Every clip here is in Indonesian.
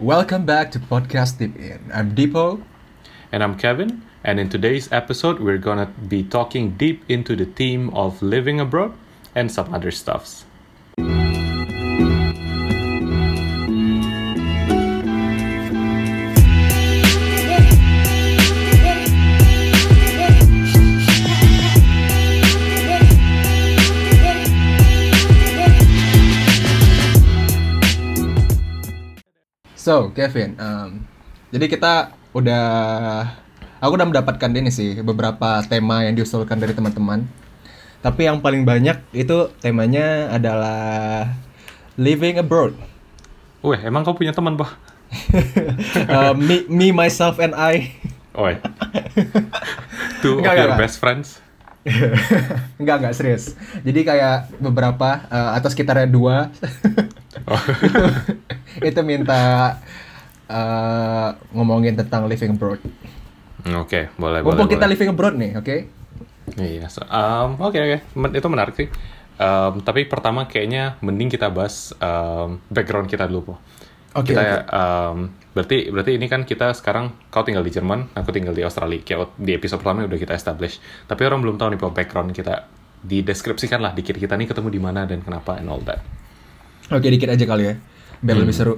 Welcome back to Podcast Deep In. I'm Deepo. And I'm Kevin, and in today's episode, we're gonna be talking deep into the theme of living abroad and some other stuffs. So, Kevin, um, jadi kita udah, aku udah mendapatkan ini sih beberapa tema yang diusulkan dari teman-teman. Tapi yang paling banyak itu temanya adalah living abroad. Weh, emang kau punya teman, Pak? Uh, me, me, myself, and I. Oi. Two of your best friends? Enggak, enggak serius. Jadi kayak beberapa uh, atau sekitarnya dua Oh. itu minta uh, ngomongin tentang living abroad. Oke, boleh, boleh, Mumpung kita boleh. living abroad nih, oke? Iya, so, um, oke oke, Men- itu menarik sih. Um, tapi pertama kayaknya mending kita bahas um, background kita dulu, Po. Oke, kita oke. um, berarti berarti ini kan kita sekarang kau tinggal di Jerman, aku tinggal di Australia. Kayak di episode pertama udah kita establish. Tapi orang belum tahu nih background kita. Dideskripsikan lah dikit kita nih ketemu di mana dan kenapa and all that. Oke dikit aja kali ya, biar lebih seru.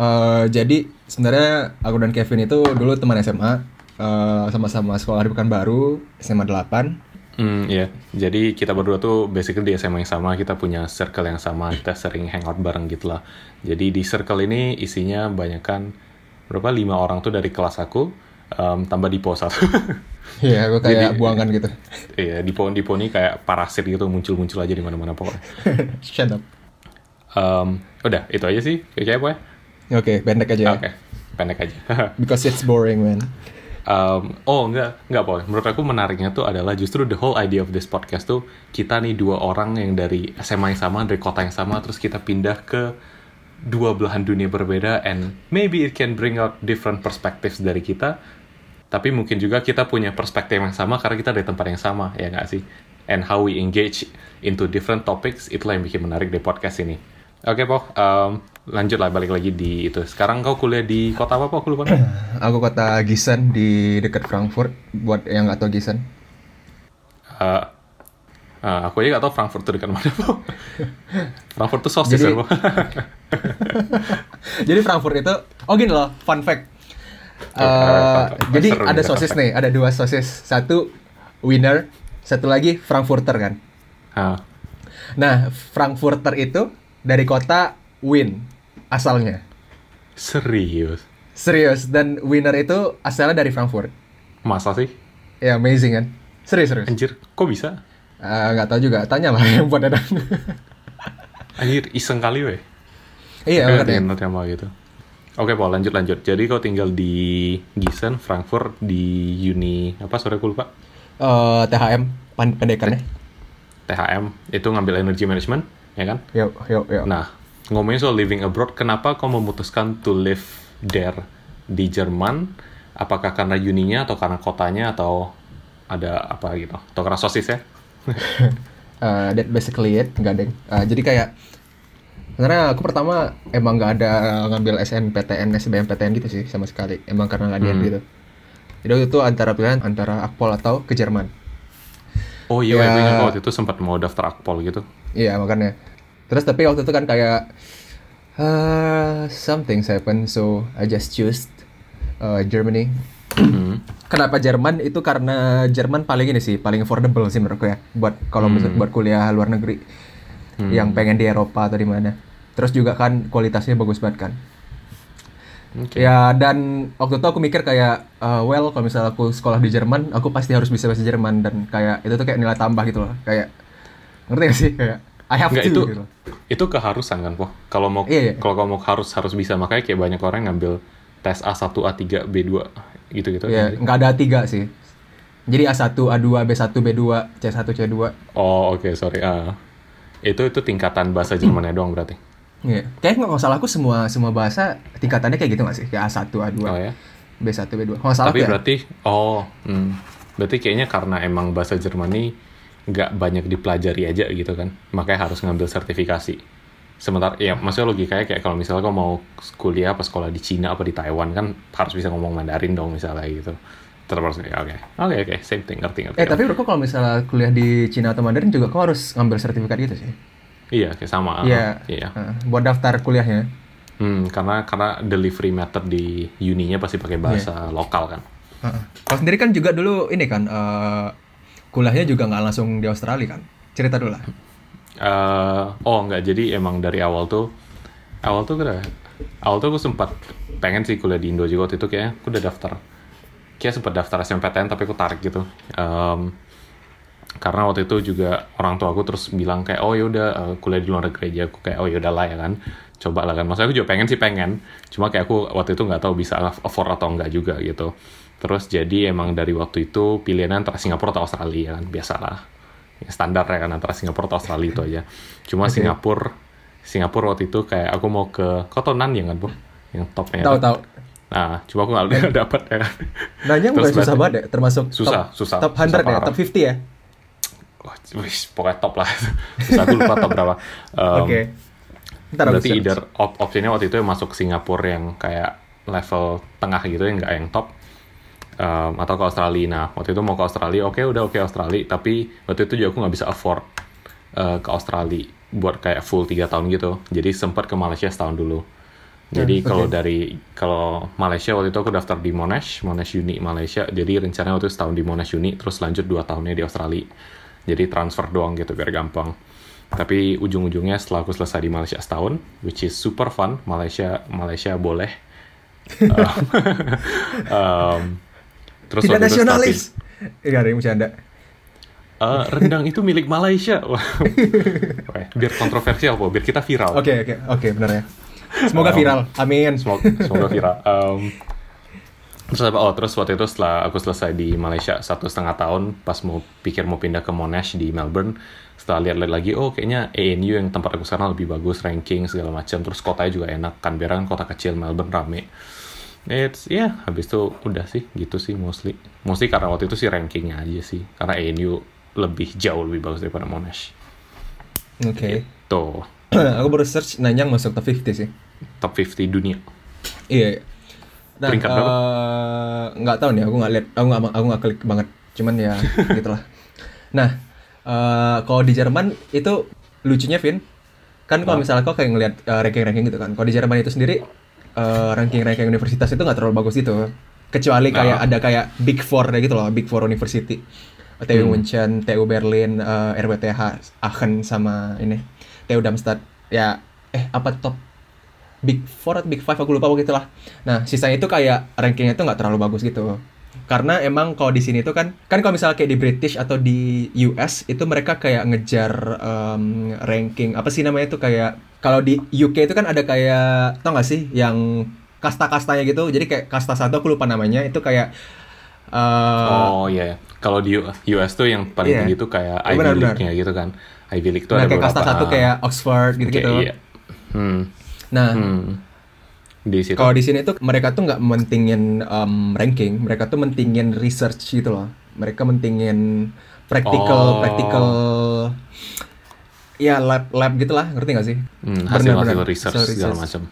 Eh, jadi sebenarnya aku dan Kevin itu dulu teman SMA, eh, sama-sama sekolah di Pekanbaru, SMA 8. Hmm, iya. Jadi kita berdua tuh basically di SMA yang sama, kita punya circle yang sama, kita sering hangout bareng gitu lah. Jadi di circle ini isinya banyak kan berapa lima orang tuh dari kelas aku, em, tambah Dipo satu. Iya, aku kayak Jadi- buangan gitu. Iya, Dipo Dipo ini kayak parasit gitu muncul-muncul aja di mana-mana pokoknya. Shut up. Em, udah, itu aja sih. Kayaknya apa ya? Oke, pendek aja ya. Oke, pendek aja. Because it's boring, man. Um, oh enggak, enggak boy. Menurut aku menariknya tuh adalah justru the whole idea of this podcast tuh kita nih dua orang yang dari SMA yang sama, dari kota yang sama, terus kita pindah ke dua belahan dunia berbeda and maybe it can bring out different perspectives dari kita. Tapi mungkin juga kita punya perspektif yang sama karena kita dari tempat yang sama, ya nggak sih? And how we engage into different topics, itulah yang bikin menarik di podcast ini. Oke, Po. Um, lanjut lah, balik lagi di itu. Sekarang kau kuliah di kota apa, Po? Aku lupa. Aku kota Gießen di dekat Frankfurt. Buat yang nggak tahu Gießen. Eh, eh, aku aja gak tau Frankfurt itu dekat mana, Po. Frankfurt tuh sosis Jadi- Po? Jadi Frankfurt itu, oh gini loh, fun fact. Fact. jadi Seru ada sosis nih, ada dua sosis. Satu winner, satu lagi Frankfurter kan. Ah, Nah, Frankfurter itu dari kota Win asalnya. serius. Serius dan winner itu asalnya dari Frankfurt. Masa sih? Ya amazing kan? Serius serius. Anjir, kok bisa? Eh, Nggak tahu juga, tanya lah yang buat dadang. Anjir, iseng kali weh. iya makanya. dengan tema gitu. Oke, Po, lanjut lanjut. Jadi kau tinggal di Gießen, Frankfurt, di uni apa? Sorry, aku lupa. Eh, THM pendekannya. THM itu ngambil energy management, ya kan? Yuk yuk yuk. Nah, ngomongin soal living abroad, kenapa kau memutuskan to live there di Jerman? Apakah karena uninya atau karena kotanya atau ada apa gitu? Atau karena sosis ya? Eh, that basically it, nggak deng. Eh, jadi kayak sebenarnya aku pertama emang nggak ada ngambil SNPTN, SBMPTN gitu sih sama sekali. Emang karena nggak niat Hmm. gitu. Jadi waktu itu antara pilihan antara Akpol atau ke Jerman. Oh iya, Ya. waktu itu sempat mau daftar akpol gitu. Iya makanya. Terus tapi waktu itu kan kayak uh, some things happen, so I just choose uh, Germany. Hmm. Kenapa Jerman? Itu karena Jerman paling ini sih, paling affordable sih menurutku ya. Buat kalau misalnya buat kuliah luar negeri Hmm. yang pengen di Eropa atau di mana. Terus juga kan kualitasnya bagus banget kan. Oke. Ya dan waktu itu aku mikir kayak uh, well kalau misalnya aku sekolah di Jerman, aku pasti harus bisa bahasa Jerman dan kayak itu tuh kayak nilai tambah gitu loh. Kayak ngerti gak sih kayak I have Enggak to itu gitu. itu keharusan kan, Po. Kalau mau Iya, iya. kalau kamu mau harus harus bisa makanya kayak banyak orang ngambil tes A1, A3, B2 gitu-gitu. Ya, kan? nggak ada tiga sih. Jadi A1, A2, B1, B2, C1, C2. Oh, oke, sorry. Ah. Itu itu tingkatan bahasa Jermannya doang berarti. Iya. Kayak nggak salah aku semua semua bahasa tingkatannya kayak gitu nggak sih? Kayak A1, A2, Oh ya. B1, B2. Kalau nggak salah Tapi ya. berarti oh, hmm. berarti kayaknya karena emang bahasa Jerman ini nggak banyak dipelajari aja gitu kan, makanya harus ngambil sertifikasi. sementara ya maksudnya logikanya kayak kalau misalnya kau mau kuliah apa sekolah di Cina apa di Taiwan kan harus bisa ngomong Mandarin dong misalnya gitu terus ya oke oke oke same thing ngerti ngerti Eh tapi menurutku kalau misalnya kuliah di Cina atau Mandarin juga kau harus ngambil sertifikat gitu sih. iya kayak sama Iya. iya Eh, buat daftar kuliahnya. Hmm, karena karena delivery method di uninya pasti pakai bahasa lokal kan Heeh. Kau sendiri kan juga dulu ini kan eh, kuliahnya juga nggak langsung di Australia kan? Cerita dulu lah. eh oh nggak. Jadi emang dari awal tuh awal tuh udah awal tuh aku sempat pengen sih kuliah di Indo juga waktu itu kayaknya aku udah daftar. Kayak sempat daftar SMPTN tapi aku tarik gitu. Em, karena waktu itu juga orang tua aku terus bilang kayak oh yaudah eh, kuliah di luar negeri aja. Aku kayak oh yaudah lah ya kan coba lah kan. Maksudnya aku juga pengen sih pengen. Cuma kayak aku waktu itu nggak tahu bisa afford atau enggak juga gitu terus jadi emang dari waktu itu pilihannya antara Singapura atau Australia kan biasalah ya, standar ya kan antara Singapura atau Australia itu aja cuma Oke. Singapura Singapura waktu itu kayak aku mau ke kau tau Nanyang kan bu yang topnya Tahu kan? tahu. nah cuma aku nggak dapet ya kan Terus bukan susah banget ya, termasuk Susah, top, susah, top 100 susah ya, top 50 ya. Wah, wih, pokoknya top lah Terus aku lupa top berapa Um, Oke. Ntar aku berarti either op optionnya waktu itu yang masuk Singapura yang kayak level tengah gitu yang nggak yang top Um, atau ke Australia. Nah waktu itu mau ke Australia oke udah oke Australia. Tapi waktu itu juga aku nggak bisa afford uh, ke Australia buat kayak full tiga tahun gitu. Jadi sempat ke Malaysia setahun dulu. Jadi Hmm, kalau dari kalau Malaysia waktu itu aku daftar di Monash Monash Uni Malaysia. Jadi rencananya waktu itu setahun di Monash Uni terus lanjut dua tahunnya di Australia. Jadi transfer doang gitu biar gampang. Tapi ujung-ujungnya setelah aku selesai di Malaysia setahun which is super fun Malaysia Malaysia boleh. Um, terus Tidak nasionalis. Enggak ada yang bercanda. Eh, rendang itu milik Malaysia. Wah, biar kontroversial po biar kita viral Oke, oke, oke, benar ya. Semoga Um, viral. Amin. semoga, semoga viral. Um, terus apa? Oh, terus waktu itu setelah aku selesai di Malaysia satu setengah tahun, pas mau pikir mau pindah ke Monash di Melbourne, setelah lihat-lihat lagi, oh kayaknya ANU yang tempat aku sekarang lebih bagus, ranking segala macam, terus kotanya juga enak, Canberra kan kota kecil, Melbourne rame. It's, ya, habis itu udah sih, gitu sih mostly. Mostly karena waktu itu sih rankingnya aja sih, karena ANU lebih jauh lebih bagus daripada Monash. Oke. Tuh, aku baru search Nanyang masuk top 50 sih. top 50 dunia. Iya. Nah, Peringkat berapa? eh, nggak tahu nih, aku nggak lihat, aku nggak aku nggak klik banget. Cuman ya gitulah. Nah, eh, kalau di Jerman itu lucunya Vin, kan kalau misalnya kau kayak ngelihat eh, ranking-ranking gitu kan, kalau di Jerman itu sendiri eh, ranking-ranking universitas itu nggak terlalu bagus gitu, kecuali kayak Ah. ada kayak Big Four kayak gitu loh, Big Four University, TU Hmm. München, TU Berlin, eh, RWTH Aachen sama ini TU Darmstadt. Ya, eh apa top Big Four atau Big Five aku lupa begitu lah. Nah, sisanya itu kayak rankingnya itu nggak terlalu bagus gitu. Karena emang kalau di sini tuh kan, kan kalau misalnya kayak di British atau di US itu mereka kayak ngejar em, ranking apa sih namanya itu kayak kalau di UK itu kan ada kayak tau gak sih yang kasta-kastanya gitu. Jadi kayak kasta satu aku lupa namanya itu kayak eh, Oh iya, kalau di US tuh yang paling Iya. tinggi tuh kayak Iya, Ivy benar. League-nya gitu kan. Ivy League tuh nah, ada kayak kasta beberapa. satu kayak Oxford gitu-gitu. Kayak iya. Hmm. Nah, hmm. Di situ. Kalau di sini tuh mereka tuh nggak mentingin um, ranking, mereka tuh mentingin research gitu loh. Mereka mentingin practical, Oh. practical, ya lab lab gitulah, ngerti nggak sih? Hmm, hasil hasil research Hasil segala research. macam.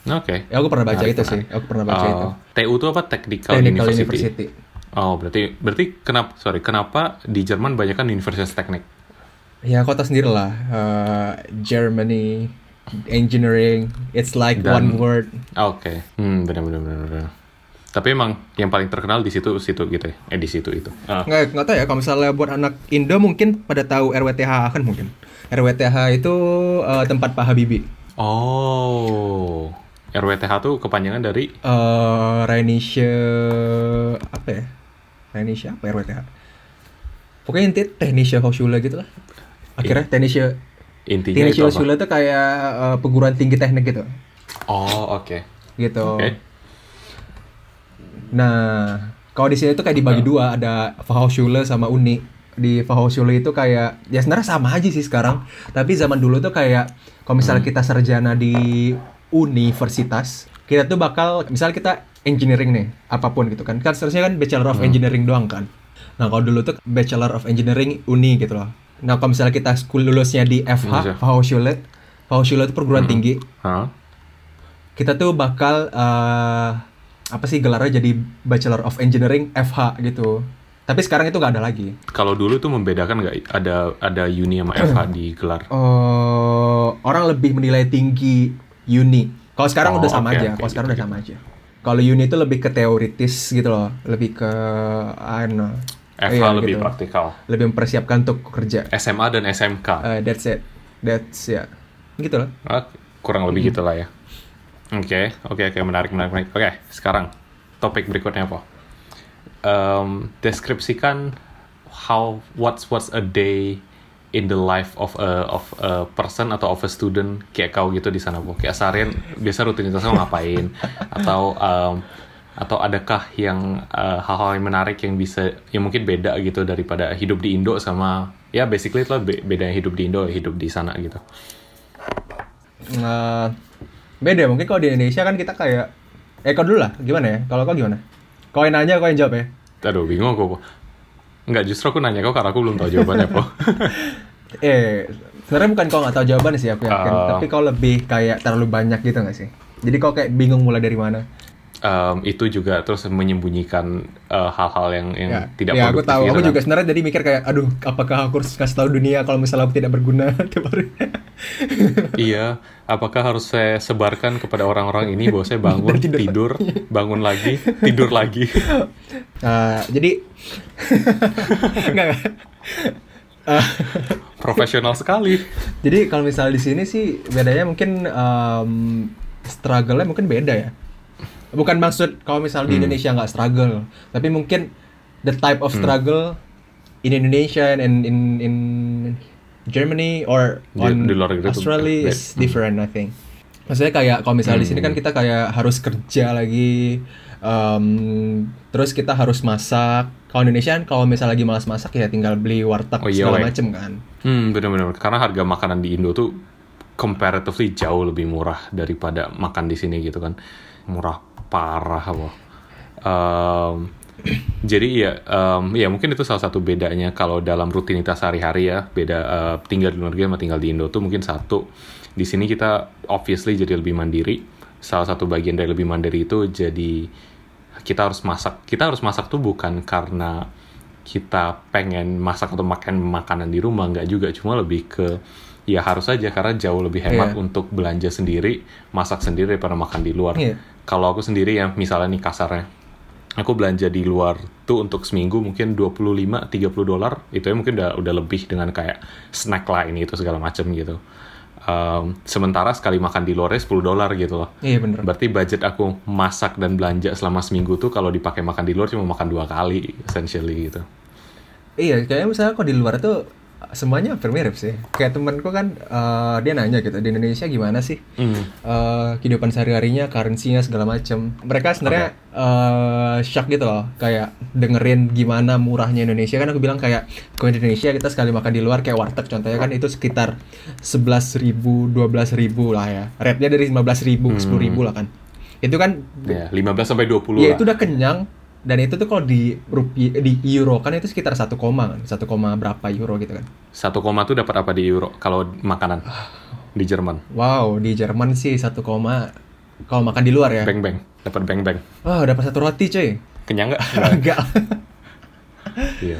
Oke. Ya aku pernah baca Menarik, itu sih, aku pernah baca itu. Oh, TU tuh apa? Technical, Technical University. University. Oh, berarti berarti kenapa sorry, kenapa di Jerman banyak kan universitas teknik? Ya kota sendiri lah, uh, Germany, engineering, it's like Dan- one word. Oke. Hmm, benar benar benar benar. Tapi emang yang paling terkenal di situ situ gitu ya. Eh di situ itu. Ah. Nggak, nggak tahu ya, kalau misalnya buat anak Indo mungkin pada tahu RWTH kan mungkin. RWTH itu uh, tempat Pak Habibie. Oh. RWTH tuh kepanjangan dari eh Rheinische apa ya? Rheinische apa ya RWTH? Pokoknya inti Technische Hochschule gitu lah. Akhirnya Technische intinya itu? Hochschule itu kayak eh, perguruan tinggi teknik gitu. Oh, oke. Gitu. Oke. Nah, kalau di sini tuh kayak dibagi dua, ada Fachhochschule sama Uni. Di Fachhochschule itu kayak ya sebenarnya sama aja sih sekarang. Tapi zaman dulu tuh kayak kalau misalnya kita sarjana di universitas, kita tuh bakal misalnya kita engineering nih, apa pun gitu kan. Kan seharusnya kan Bachelor of Engineering doang kan. Nah, kalau dulu tuh Bachelor of Engineering Uni gitu loh. Nah, kalau misalnya kita school lulusnya di Iya. FH, Fachhochschule, Pausila itu perguruan tinggi. Hah? Kita tuh bakal eh, apa sih gelarnya jadi Bachelor of Engineering FH gitu. Tapi sekarang itu nggak ada lagi. Kalau dulu tuh membedakan nggak ada ada uni sama FH di gelar? Oh, orang lebih menilai tinggi uni. Kalau sekarang Oh, udah sama oke, aja. oke, Kalau sekarang gitu, udah sama aja. Kalau uni itu lebih ke teoritis gitu loh, lebih ke I don't know. FH Iya, lebih gitu. praktikal. Lebih mempersiapkan untuk kerja. SMA dan SMK. Uh, that's it. That's ya. Gitu loh. Ah, kurang Hmm. lebih gitulah ya. Oke, oke, oke, menarik, menarik, menarik. Oke, sekarang topik berikutnya apa? Em, deskripsikan how what's what's a day in the life of a of a person atau of a student kayak kau gitu di sana bu. Kayak seharian biasa rutinitasnya ngapain? Atau em, atau adakah yang eh, hal-hal yang menarik yang bisa yang mungkin beda gitu daripada hidup di Indo sama ya basically itu be- bedanya hidup di Indo hidup di sana gitu. Eh, beda. Mungkin kalau di Indonesia kan kita kayak eh kau dulu lah. Gimana ya? Kalau kau gimana kau yang nanya kau yang jawab ya Aduh, bingung aku. Po. Enggak, justru aku nanya kau karena aku belum tahu jawabannya, Po. eh sebenarnya bukan kau nggak tahu jawaban sih aku yakin Ah. tapi kau lebih kayak terlalu banyak gitu nggak sih jadi kau kayak bingung mulai dari mana Em, itu juga terus menyembunyikan eh, hal-hal yang yang ya, tidak ya aku produktif tahu gitu aku kan. juga sebenarnya jadi mikir kayak aduh apakah aku harus kasih tahu dunia kalau misalnya aku tidak berguna tiap hari Iya, apakah harus saya sebarkan kepada orang-orang ini bahwa saya bangun, tidur. tidur, bangun lagi, tidur lagi. Eh, jadi enggak enggak. Eh, Profesional sekali. Jadi kalau misal di sini sih bedanya mungkin em, struggle-nya mungkin beda ya. Bukan maksud kalau misal di Hmm. Indonesia nggak struggle, tapi mungkin the type of Hmm. struggle in Indonesia and in in Germany or Di- on di luar Australia beda. is different I think. Maksudnya kayak kalau misal di sini kan Hmm. kita kayak harus kerja lagi, em, terus kita harus masak. Kalau Indonesia kan kalau misal lagi malas masak ya tinggal beli warteg Oh iya, segala macem kan. Hmm, benar-benar. Karena harga makanan di Indo tuh comparatively jauh lebih murah daripada makan di sini gitu kan. Murah parah loh. Em, jadi ya, em, ya mungkin itu salah satu bedanya kalau dalam rutinitas sehari-hari ya, beda eh, tinggal di luar negeri sama tinggal di Indo tuh mungkin satu. Di sini kita obviously jadi lebih mandiri. Salah satu bagian dari lebih mandiri itu jadi kita harus masak. Kita harus masak tuh bukan karena kita pengen masak atau makan makanan di rumah nggak juga cuma lebih ke ya harus aja karena jauh lebih hemat Iya. untuk belanja sendiri masak sendiri daripada makan di luar Iya. Kalau aku sendiri ya misalnya nih kasarnya aku belanja di luar tuh untuk seminggu mungkin 25-30 dolar itu ya mungkin udah udah lebih dengan kayak snack lah ini itu segala macam gitu Um, sementara sekali makan di luarnya 10 dolar gitu loh Iya bener. Berarti budget aku masak dan belanja selama seminggu tuh kalau dipakai makan di luar cuma makan dua kali essentially gitu. Iya, kayaknya misalnya kok di luar tuh semuanya hampir mirip sih. Kayak temanku kan eh, dia nanya gitu di Indonesia gimana sih Hmm. eh, kehidupan sehari-harinya, currency-nya segala macam. Mereka sebenarnya eh, shock gitu loh, kayak dengerin gimana murahnya Indonesia kan aku bilang kayak kalau di Indonesia kita sekali makan di luar kayak warteg contohnya kan itu sekitar 11.000 ribu, 12.000 ribu lah ya. Rate-nya dari 15.000 ribu ke 10.000 ribu lah kan. Itu kan Ya, 15 sampai 20 Ya lah. itu udah kenyang dan itu tuh kalau di rupiah di euro kan itu sekitar 1 koma kan 1 koma berapa euro gitu kan Satu koma tuh dapat apa di euro kalau makanan di Jerman? wow di Jerman sih 1 koma kalau makan di luar ya Beng beng, dapat beng beng. wah dapat satu roti cuy Kenyang nggak? enggak Iya.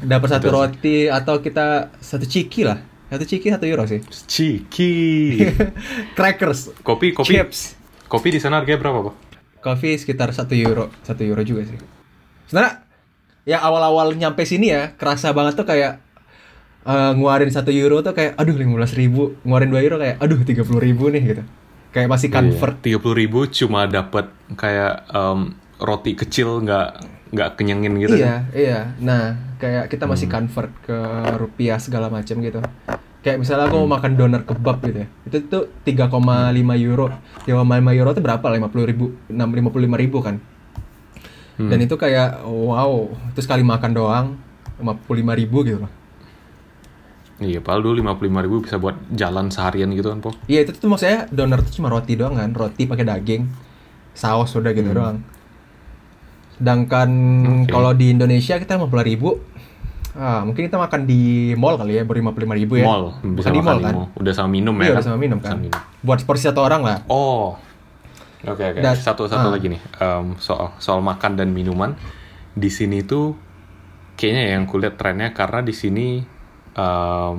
dapat satu Betul sih. roti atau kita satu ciki lah satu ciki satu euro sih Ciki. crackers kopi kopi chips kopi di sana harganya berapa, Pak? Coffee sekitar satu euro, satu euro juga sih. Sebenarnya ya awal-awal nyampe sini ya kerasa banget tuh kayak eh, ngeluarin satu euro tuh kayak aduh lima belas ribu, ngeluarin dua euro kayak aduh tiga puluh ribu nih gitu. Kayak masih convert. Tiga puluh ribu cuma dapat kayak em, roti kecil nggak nggak kenyangin gitu. Iya, iya. Nah, kayak kita masih Hmm. convert ke rupiah segala macam gitu. Kayak misalnya aku mau makan doner kebab gitu ya. Itu tuh 3,5 euro. 3,5 euro tuh berapa? 50 ribu, 55 ribu kan. Hmm. Dan itu kayak wow, itu sekali makan doang 55 ribu gitu loh. Iya, padahal dulu lima puluh lima ribu bisa buat jalan seharian gitu kan, Po. Iya itu tuh maksudnya doner tuh cuma roti doang kan, roti pakai daging, saus udah gitu Hmm. doang. Sedangkan Oke. kalau di Indonesia kita 50 ribu Ah, mungkin kita makan di mall kali ya, berlima puluh lima ribu ya. Mall, bisa Makan di mall kan? mall. Udah sama minum Iya, ya udah sama minum kan. Sama minum. Buat porsi satu orang lah. Oh, oke oke. Dan- Satu satu ah. lagi nih em, soal soal makan dan minuman di sini tuh kayaknya yang kulihat trennya karena di sini em,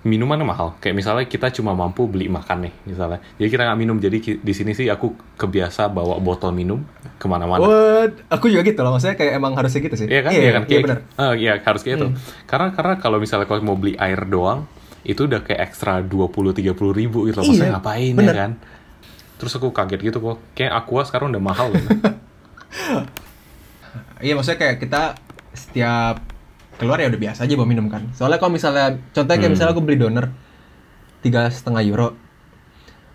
minumannya mahal. Kayak misalnya kita cuma mampu beli makan nih misalnya. Jadi kita nggak minum. Jadi di sini sih aku kebiasa bawa botol minum ke mana-mana. What? Aku juga gitu loh, maksudnya kayak emang harusnya gitu sih. Iya kan? Iya, Iya kan? Iya Kayak- benar. Ah, iya harus kayak itu. Hmm. Karena karena kalau misalnya kalau mau beli air doang itu udah kayak ekstra 20 30 ribu gitu loh. Maksudnya Iya, ngapain bener. ya kan? Terus aku kaget gitu kok. Kayak Aqua sekarang udah mahal gitu. Iya, maksudnya kayak kita setiap keluar ya udah biasa aja bawa minum kan. Soalnya kalau misalnya contohnya kayak Hmm. misalnya aku beli doner tiga setengah euro.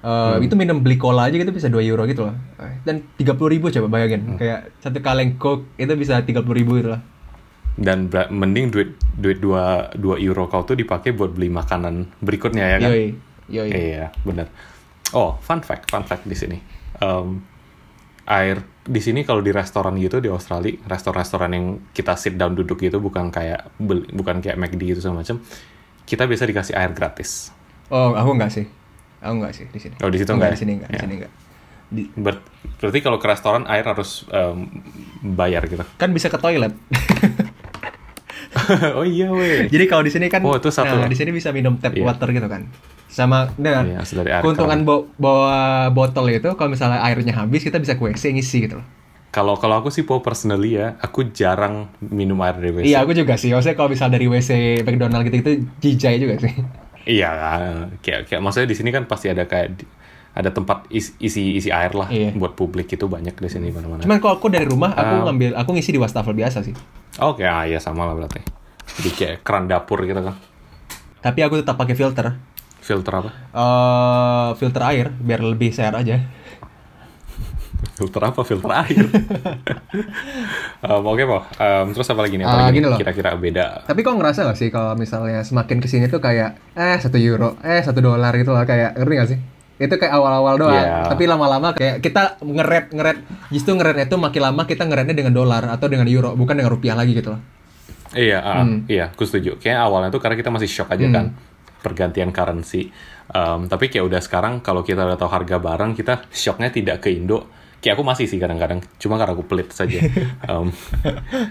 Eh, Hmm. itu minum beli cola aja gitu bisa 2 euro gitu loh. Dan 30 ribu coba Hmm. bayangin. Kayak satu kaleng coke itu bisa 30 ribu gitu lah. Dan mending duit duit 2 2 euro kau tuh dipakai buat beli makanan berikutnya ya kan? Yoi. Yoi. Iya, benar. Oh, fun fact, fun fact di sini. Em, air di sini kalau di restoran gitu di Australia, restoran-restoran yang kita sit down duduk gitu bukan kayak beli- bukan kayak McD gitu segala macam. Kita biasa dikasih air gratis. Oh, aku enggak sih. Aku enggak sih di sini. Oh, di situ enggak Di ya? sini enggak, di Ya. sini enggak. Di- Ber- berarti kalau ke restoran air harus em, bayar gitu. kan bisa ke toilet. oh iya weh. Jadi kalau di sini kan Oh, itu satu. nah, di sini bisa minum tap Iya. water gitu kan. Sama nah, Iya, air keuntungan keran. bawa, bawa botol itu kalau misalnya airnya habis kita bisa ke WC ngisi gitu loh. Kalau kalau aku sih po personally ya, aku jarang minum air dari WC. Iya, aku juga sih. Maksudnya kalau misalnya dari WC McDonald gitu itu jijai juga sih. Iya, kayak kayak maksudnya di sini kan pasti ada kayak ada tempat is- isi isi air lah Iya. buat publik itu banyak di sini mana-mana. Cuman kalau aku dari rumah aku Ah. ngambil aku ngisi di wastafel biasa sih. Oke, ah, ya sama lah berarti. Jadi kayak keran dapur gitu kan. Tapi aku tetap pakai filter. Filter apa? eh filter air biar lebih sehat aja. Filter apa? Filter air. Em, Oke, po. Em, terus apa lagi nih? Apa lagi loh. kira-kira beda? Tapi kok ngerasa gak sih kalau misalnya semakin ke sini tuh kayak eh satu euro, eh satu dolar gitu lah kayak ngerti gak sih? Itu kayak awal-awal doang. Iya. Tapi lama-lama kayak kita ngeret ngeret justru ngeretnya tuh makin lama kita ngeretnya dengan dolar atau dengan euro bukan dengan rupiah lagi gitu loh. Iya, ah, Hmm. iya, aku setuju. Kayak awalnya tuh karena kita masih shock aja kan pergantian currency. Em, tapi kayak udah sekarang kalau kita udah tahu harga barang, kita shocknya tidak ke Indo. Kayak aku masih sih kadang-kadang, cuma karena aku pelit saja. Em,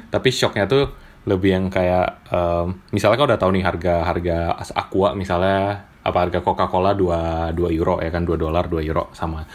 tapi shocknya tuh lebih yang kayak, em, misalnya kau udah tahu nih harga harga aqua misalnya apa harga Coca-Cola 2 2 euro ya kan 2 dolar 2 euro sama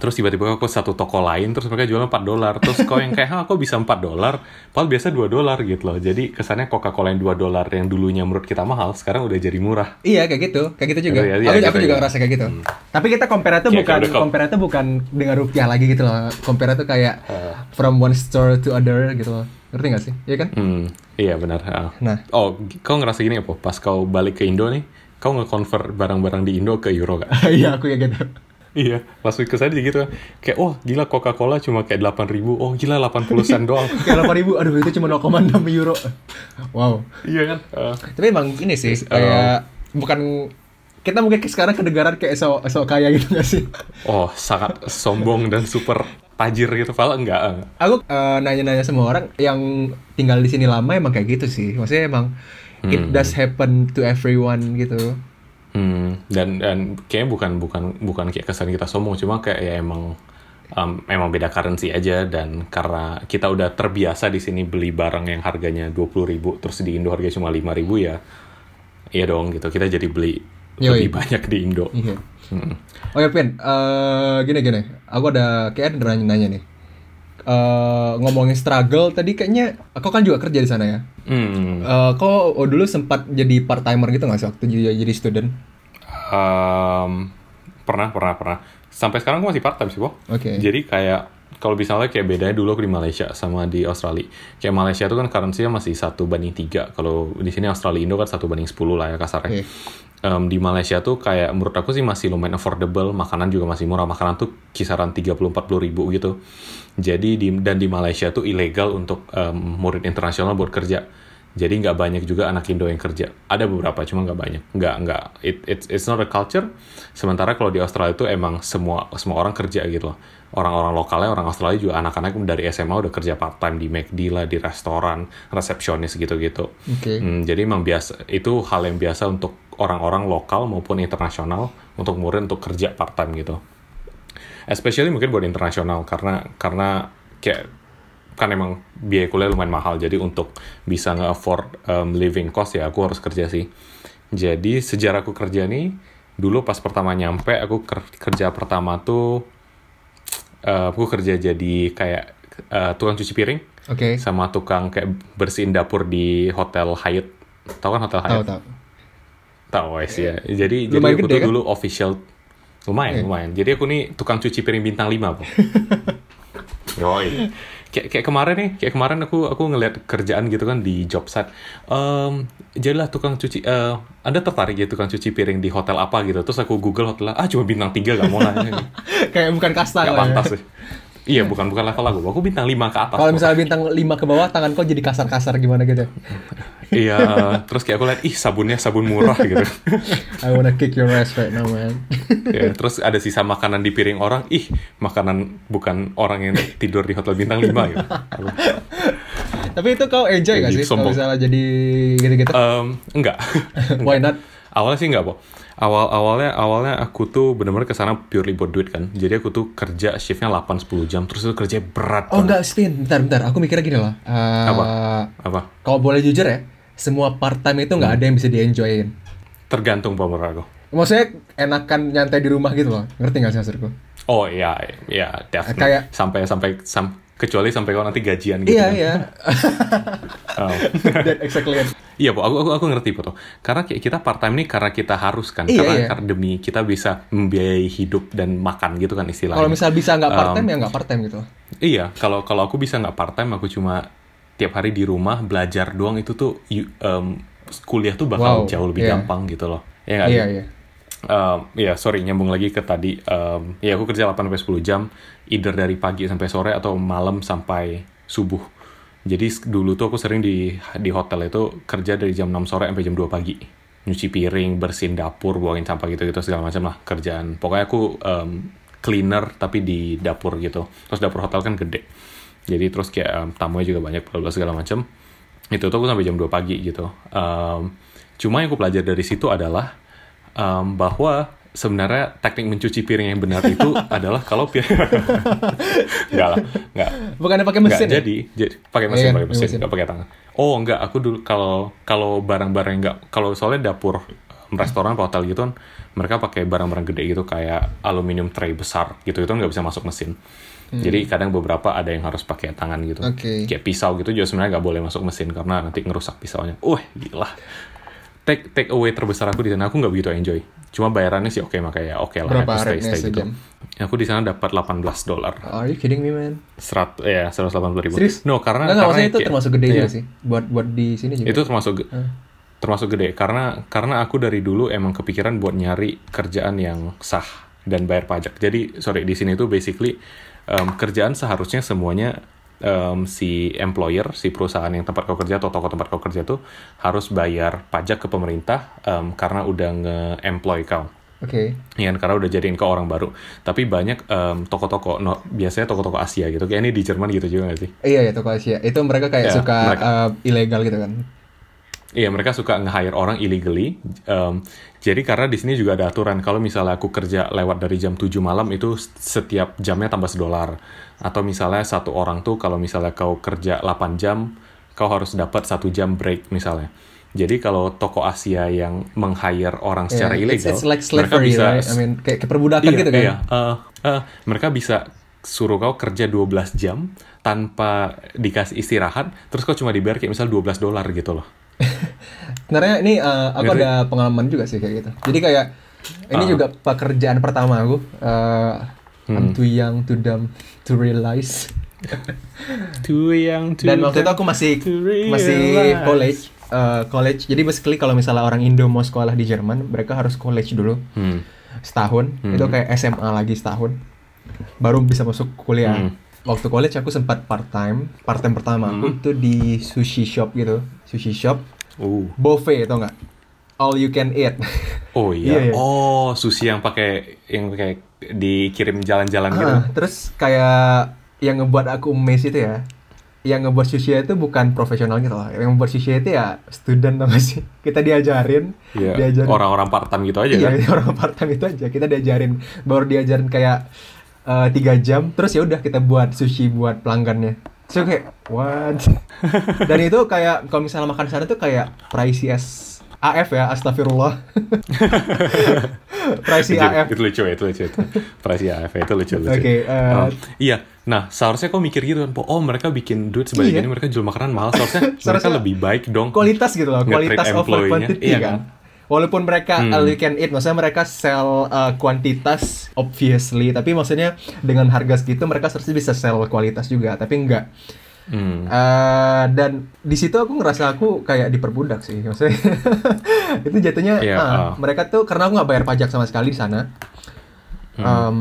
terus tiba-tiba aku satu toko lain terus mereka jual 4 dolar terus kau yang kayak ah kok bisa 4 dolar padahal biasa 2 dolar gitu loh jadi kesannya Coca-Cola yang 2 dolar yang dulunya menurut kita mahal sekarang udah jadi murah Iya kayak gitu, kayak gitu juga. Iya, iya, aku gitu, aku juga iya. ngerasa kayak gitu. Tapi kita compare itu Kayak bukan compare itu bukan dengan rupiah lagi gitu loh. Compare itu kayak Eh. from one store to other gitu loh. Ngerti gak sih? Iya kan? hmm, iya benar ah. Nah. oh kau ngerasa gini apa pas kau balik ke Indo nih kau nge-convert barang-barang di Indo ke euro gak? Iya aku ya gitu. iya langsung ke saya gitu kayak oh gila Coca-Cola cuma kayak 8 ribu oh gila 80 sen doang Kayak 8 ribu, aduh itu cuma 0,6 euro. Wow. iya kan Ah. Tapi emang ini sih Terus, kayak bukan kita mungkin sekarang kedengaran kayak so, so kaya gitu gak sih? oh sangat sombong dan super tajir gitu Padahal enggak ah. Aku eh, nanya-nanya semua orang yang tinggal di sini lama emang kayak gitu sih. Maksudnya emang it Hmm. does happen to everyone gitu. Hmm, dan dan kayaknya bukan bukan bukan kayak kesan kita sombong, cuma kayak ya emang um, emang beda currency aja dan karena kita udah terbiasa di sini beli barang yang harganya 20.000 ribu terus di Indo harganya cuma 5.000 ribu ya, iya dong gitu kita jadi beli Yoi. lebih banyak di Indo. Iya. Hmm. Oh ya Pin, eh gini gini, aku ada kayak ada nanya-nanya nih. Eh ngomongin struggle tadi kayaknya aku kan juga kerja di sana ya. Hmm, Eh kok oh, dulu sempat jadi part timer gitu nggak sih waktu jadi, jadi student? um, pernah pernah pernah. Sampai sekarang aku masih part time sih, Bo. Oke. Jadi kayak kalau misalnya kayak bedanya dulu aku di Malaysia sama di Australia. Kayak Malaysia itu kan currency-nya masih satu banding tiga. Kalau di sini Australia Indo kan satu banding 10 lah ya kasarnya. Oke. Em, di Malaysia tuh kayak menurut aku sih masih lumayan affordable. Makanan juga masih murah. Makanan tuh kisaran 30-40 ribu gitu. Jadi di, dan di Malaysia tuh ilegal untuk em, murid internasional buat kerja. Jadi nggak banyak juga anak Indo yang kerja. Ada beberapa, cuma nggak banyak. Nggak nggak. It, it's it's not a culture. Sementara kalau di Australia itu emang semua semua orang kerja gitu loh. Orang-orang lokalnya, orang Australia juga anak-anak dari SMA udah kerja part time di McD lah, di restoran, resepsionis gitu-gitu. Oke. Hmm, jadi emang biasa itu hal yang biasa untuk orang-orang lokal maupun internasional untuk murid untuk kerja part time gitu. Especially mungkin buat internasional karena karena kayak kan emang biaya kuliah lumayan mahal jadi untuk bisa nge-afford um, living cost ya aku harus kerja sih jadi sejarah aku kerja nih dulu pas pertama nyampe aku ker- kerja pertama tuh uh, aku kerja jadi kayak uh, tukang cuci piring Oke. sama tukang kayak bersihin dapur di hotel Hyatt tahu kan hotel Hyatt tahu. tahu wes ya jadi Lumayan jadi aku gede, tuh kan? dulu official lumayan Iya. lumayan jadi aku nih tukang cuci piring bintang 5 po Yoi. Kayak, kayak kemarin nih, kayak kemarin aku aku ngeliat kerjaan gitu kan di job site. Em, jadilah tukang cuci. eh anda tertarik ya tukang cuci piring di hotel apa gitu? Terus aku google hotel ah cuma bintang tiga gak mau lah. Kayak bukan kasta Gak ya. pantas sih. Iya bukan bukan level aku. Aku bintang 5 ke atas. Kalau misalnya bintang 5 ke bawah, tangan kau jadi kasar-kasar gimana gitu. Iya. Terus kayak aku lihat ih sabunnya sabun murah gitu. I wanna kick your ass right now, man. Ya, terus ada sisa makanan di piring orang, ih makanan bukan orang yang tidur di hotel bintang 5 gitu. Tapi itu kau enjoy gak Jadi sih kalau misalnya jadi gitu-gitu? Em, enggak. Why not? awalnya sih enggak, Po. Awal awalnya awalnya aku tuh bener-bener ke sana purely buat duit kan. Jadi aku tuh kerja shiftnya 8-10 jam, terus itu kerja berat. Oh enggak, Spin. Bentar, bentar. Aku mikirnya gini loh. Eh, Apa? Apa? Kalau boleh jujur ya, semua part time itu Hmm. nggak ada yang bisa di-enjoyin. Tergantung menurut aku. Maksudnya enakan nyantai di rumah gitu loh. Ngerti gak sih maksudku? Oh iya, iya, definitely. Kayak- sampai sampai sam- kecuali sampai kau nanti gajian gitu. Iya, kan. iya. Oh. That exactly. Iya, Po. Aku, aku, aku ngerti, tuh. Karena kita part time nih karena kita harus kan. Iya, karena, iya. karena demi kita bisa membiayai hidup dan makan gitu kan istilahnya. Kalau misal bisa nggak part time Um, ya nggak part time gitu. Iya, kalau kalau aku bisa nggak part time, aku cuma tiap hari di rumah belajar doang itu tuh em, kuliah tuh bakal Wow, jauh lebih iya. gampang gitu loh. Ya Iya, sih? iya. Em, Iya, sorry nyambung lagi ke tadi. Em, ya aku kerja 8 sampai 10 jam, either dari pagi sampai sore atau malam sampai subuh. Jadi dulu tuh aku sering di di hotel itu kerja dari jam 6 sore sampai jam 2 pagi. Nyuci piring, bersihin dapur, buangin sampah gitu-gitu segala macam lah kerjaan. Pokoknya aku em, cleaner tapi di dapur gitu. Terus dapur hotel kan gede. Jadi terus kayak em, tamunya juga banyak bla segala macam. Itu tuh aku sampai jam 2 pagi gitu. Em, cuma yang aku belajar dari situ adalah em, bahwa sebenarnya teknik mencuci piring yang benar itu adalah kalau piring enggak lah, enggak. Bukannya pakai Enggak, mesin ya? jadi, jadi pakai mesin, Iya, pakai mesin, mesin. enggak pakai tangan. Oh, enggak, aku dulu kalau kalau barang-barang enggak kalau soalnya dapur restoran atau hotel gitu kan mereka pakai barang-barang gede gitu kayak aluminium tray besar gitu itu nggak bisa masuk mesin. Jadi kadang beberapa ada yang harus pakai tangan gitu. Hmm. Oke. Kayak pisau gitu juga sebenarnya nggak boleh masuk mesin karena nanti ngerusak pisaunya. Wah, gila. Take take away terbesar aku di sana aku nggak begitu enjoy. Cuma bayarannya sih oke makanya oke lah. Berapa stay, stay gitu. sejam? Aku di sana dapat 18 dolar. Are you kidding me, man? Serat ya 180 ribu. Serius? No karena Nggak, karena itu kayak- termasuk gede iya. sih. Buat buat di sini juga. Itu termasuk ge- termasuk gede karena karena aku dari dulu emang kepikiran buat nyari kerjaan yang sah dan bayar pajak. Jadi sorry di sini tuh basically em, kerjaan seharusnya semuanya em, si employer, si perusahaan yang tempat kau kerja atau toko tempat kau kerja tuh harus bayar pajak ke pemerintah em, karena udah nge-employ kau. Oke. Ya, karena udah jadiin kau orang baru. Tapi banyak em, toko-toko, no, biasanya toko-toko Asia gitu. Kayak ini di Jerman gitu juga gak sih? Iya ya toko Asia. Itu mereka kayak Ya, suka mereka. uh, ilegal gitu kan. Iya, mereka suka nge-hire orang illegally. Um, jadi karena di sini juga ada aturan kalau misalnya aku kerja lewat dari jam 7 malam itu setiap jamnya tambah sedolar. Atau misalnya satu orang tuh kalau misalnya kau kerja 8 jam, kau harus dapat satu jam break misalnya. Jadi kalau toko Asia yang meng-hire orang secara Yeah, it's, ilegal, it's like mereka slavery, bisa right? I mean kayak keperbudakan iya, gitu kan. Iya, Eh, eh, mereka bisa suruh kau kerja 12 jam tanpa dikasih istirahat, terus kau cuma dibayar kayak misal 12 dolar gitu loh. Sebenarnya ini uh, aku Ngerti? ada pengalaman juga sih kayak gitu. Jadi kayak ini Ah. juga pekerjaan pertama aku. Uh, I'm Hmm. too young, too dumb to realize. Too young to Dan waktu itu aku masih to masih college. uh, college. Jadi basically kalau misalnya orang Indo mau sekolah di Jerman, mereka harus college dulu Hmm. setahun. Hmm. Itu kayak SMA lagi setahun. Baru bisa masuk kuliah. Hmm. waktu college aku sempat part time. Part time pertama aku Hmm. tuh di sushi shop gitu. Sushi shop Uh. buffet tau nggak? All you can eat. Oh Iya, iya. iya. Oh, sushi yang pakai yang kayak dikirim jalan-jalan gitu. Ah, terus kayak yang ngebuat aku amazed itu ya. Yang ngebuat sushi itu bukan profesional gitu loh. Yang ngebuat sushi itu ya student tau sih? Kita diajarin, Iya. diajarin Orang-orang part-time gitu aja iya, kan. orang part time itu aja. Kita diajarin baru diajarin kayak eh, tiga jam, terus ya udah kita buat sushi buat pelanggannya. Terus kayak what? Dan itu kayak kalau misalnya makan sana tuh kayak pricey as AF ya, astagfirullah. pricey itu, AF. itu lucu ya, itu lucu itu. Pricey AF itu lucu lucu. Oke, eh, Oh, iya. Nah, seharusnya kok mikir gitu kan, oh mereka bikin duit sebanyak Iya. ini, mereka jual makanan mahal. Seharusnya mereka Seharusnya lebih baik dong. kualitas gitu loh, kualitas over employee-nya, quantity iya kan. kan? Walaupun mereka Hmm. all you can eat, maksudnya mereka sell uh, kuantitas obviously, tapi maksudnya dengan harga segitu mereka seharusnya bisa sell kualitas juga, tapi enggak. Hmm. Eh, dan di situ aku ngerasa aku kayak diperbudak sih, maksudnya itu jatuhnya Iya, ah, ah. mereka tuh karena aku nggak bayar pajak sama sekali di sana. Hmm. Em,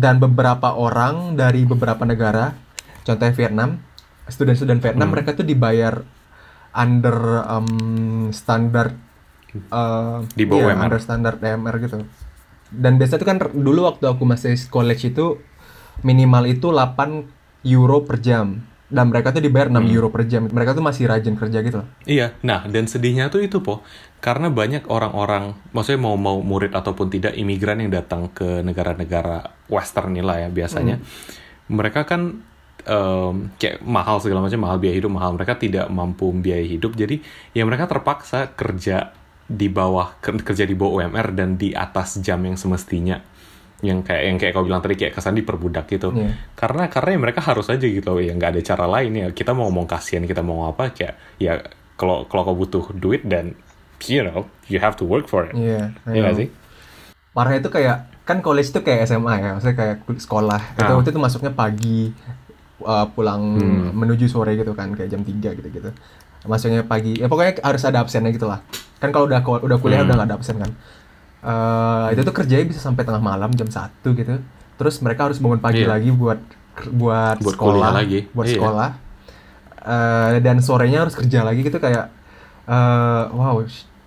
dan beberapa orang dari beberapa negara, contohnya Vietnam, student-student Vietnam Hmm. mereka tuh dibayar under em, standar eh, Di bawah iya, under standar DMR gitu. Dan biasanya tuh kan dulu waktu aku masih college itu minimal itu 8 euro per jam. Dan mereka tuh dibayar 6 Hmm. euro per jam. Mereka tuh masih rajin kerja gitu loh. Iya, nah dan sedihnya tuh itu po, karena banyak orang-orang, maksudnya mau mau murid ataupun tidak imigran yang datang ke negara-negara Western ini lah ya biasanya, mereka kan em, kayak mahal segala macam, mahal biaya hidup mahal, mereka tidak mampu biaya hidup, jadi ya mereka terpaksa kerja di bawah ker- kerja di bawah UMR dan di atas jam yang semestinya, yang kayak yang kayak kau bilang tadi kayak kesan diperbudak gitu Iya. karena karena ya mereka harus aja gitu ya nggak ada cara lain ya kita mau ngomong kasihan kita mau apa kayak ya kalau kalau kau butuh duit dan you know you have to work for it I nggak know. sih Parahnya itu kayak kan college itu kayak SMA ya, maksudnya kayak sekolah. Itu Ah. waktu itu masuknya pagi uh, pulang Hmm. menuju sore gitu kan, kayak jam 3 gitu-gitu. Masuknya pagi. Ya pokoknya harus ada absennya gitu lah. Kan kalau udah udah kuliah Hmm. udah nggak ada absen kan. Eh, itu tuh kerjanya bisa sampai tengah malam jam 1 gitu. Terus mereka harus bangun pagi Iya. lagi buat buat, Buat sekolah, lagi. buat Iya. sekolah. Eh, dan sorenya harus kerja lagi gitu kayak eh wow,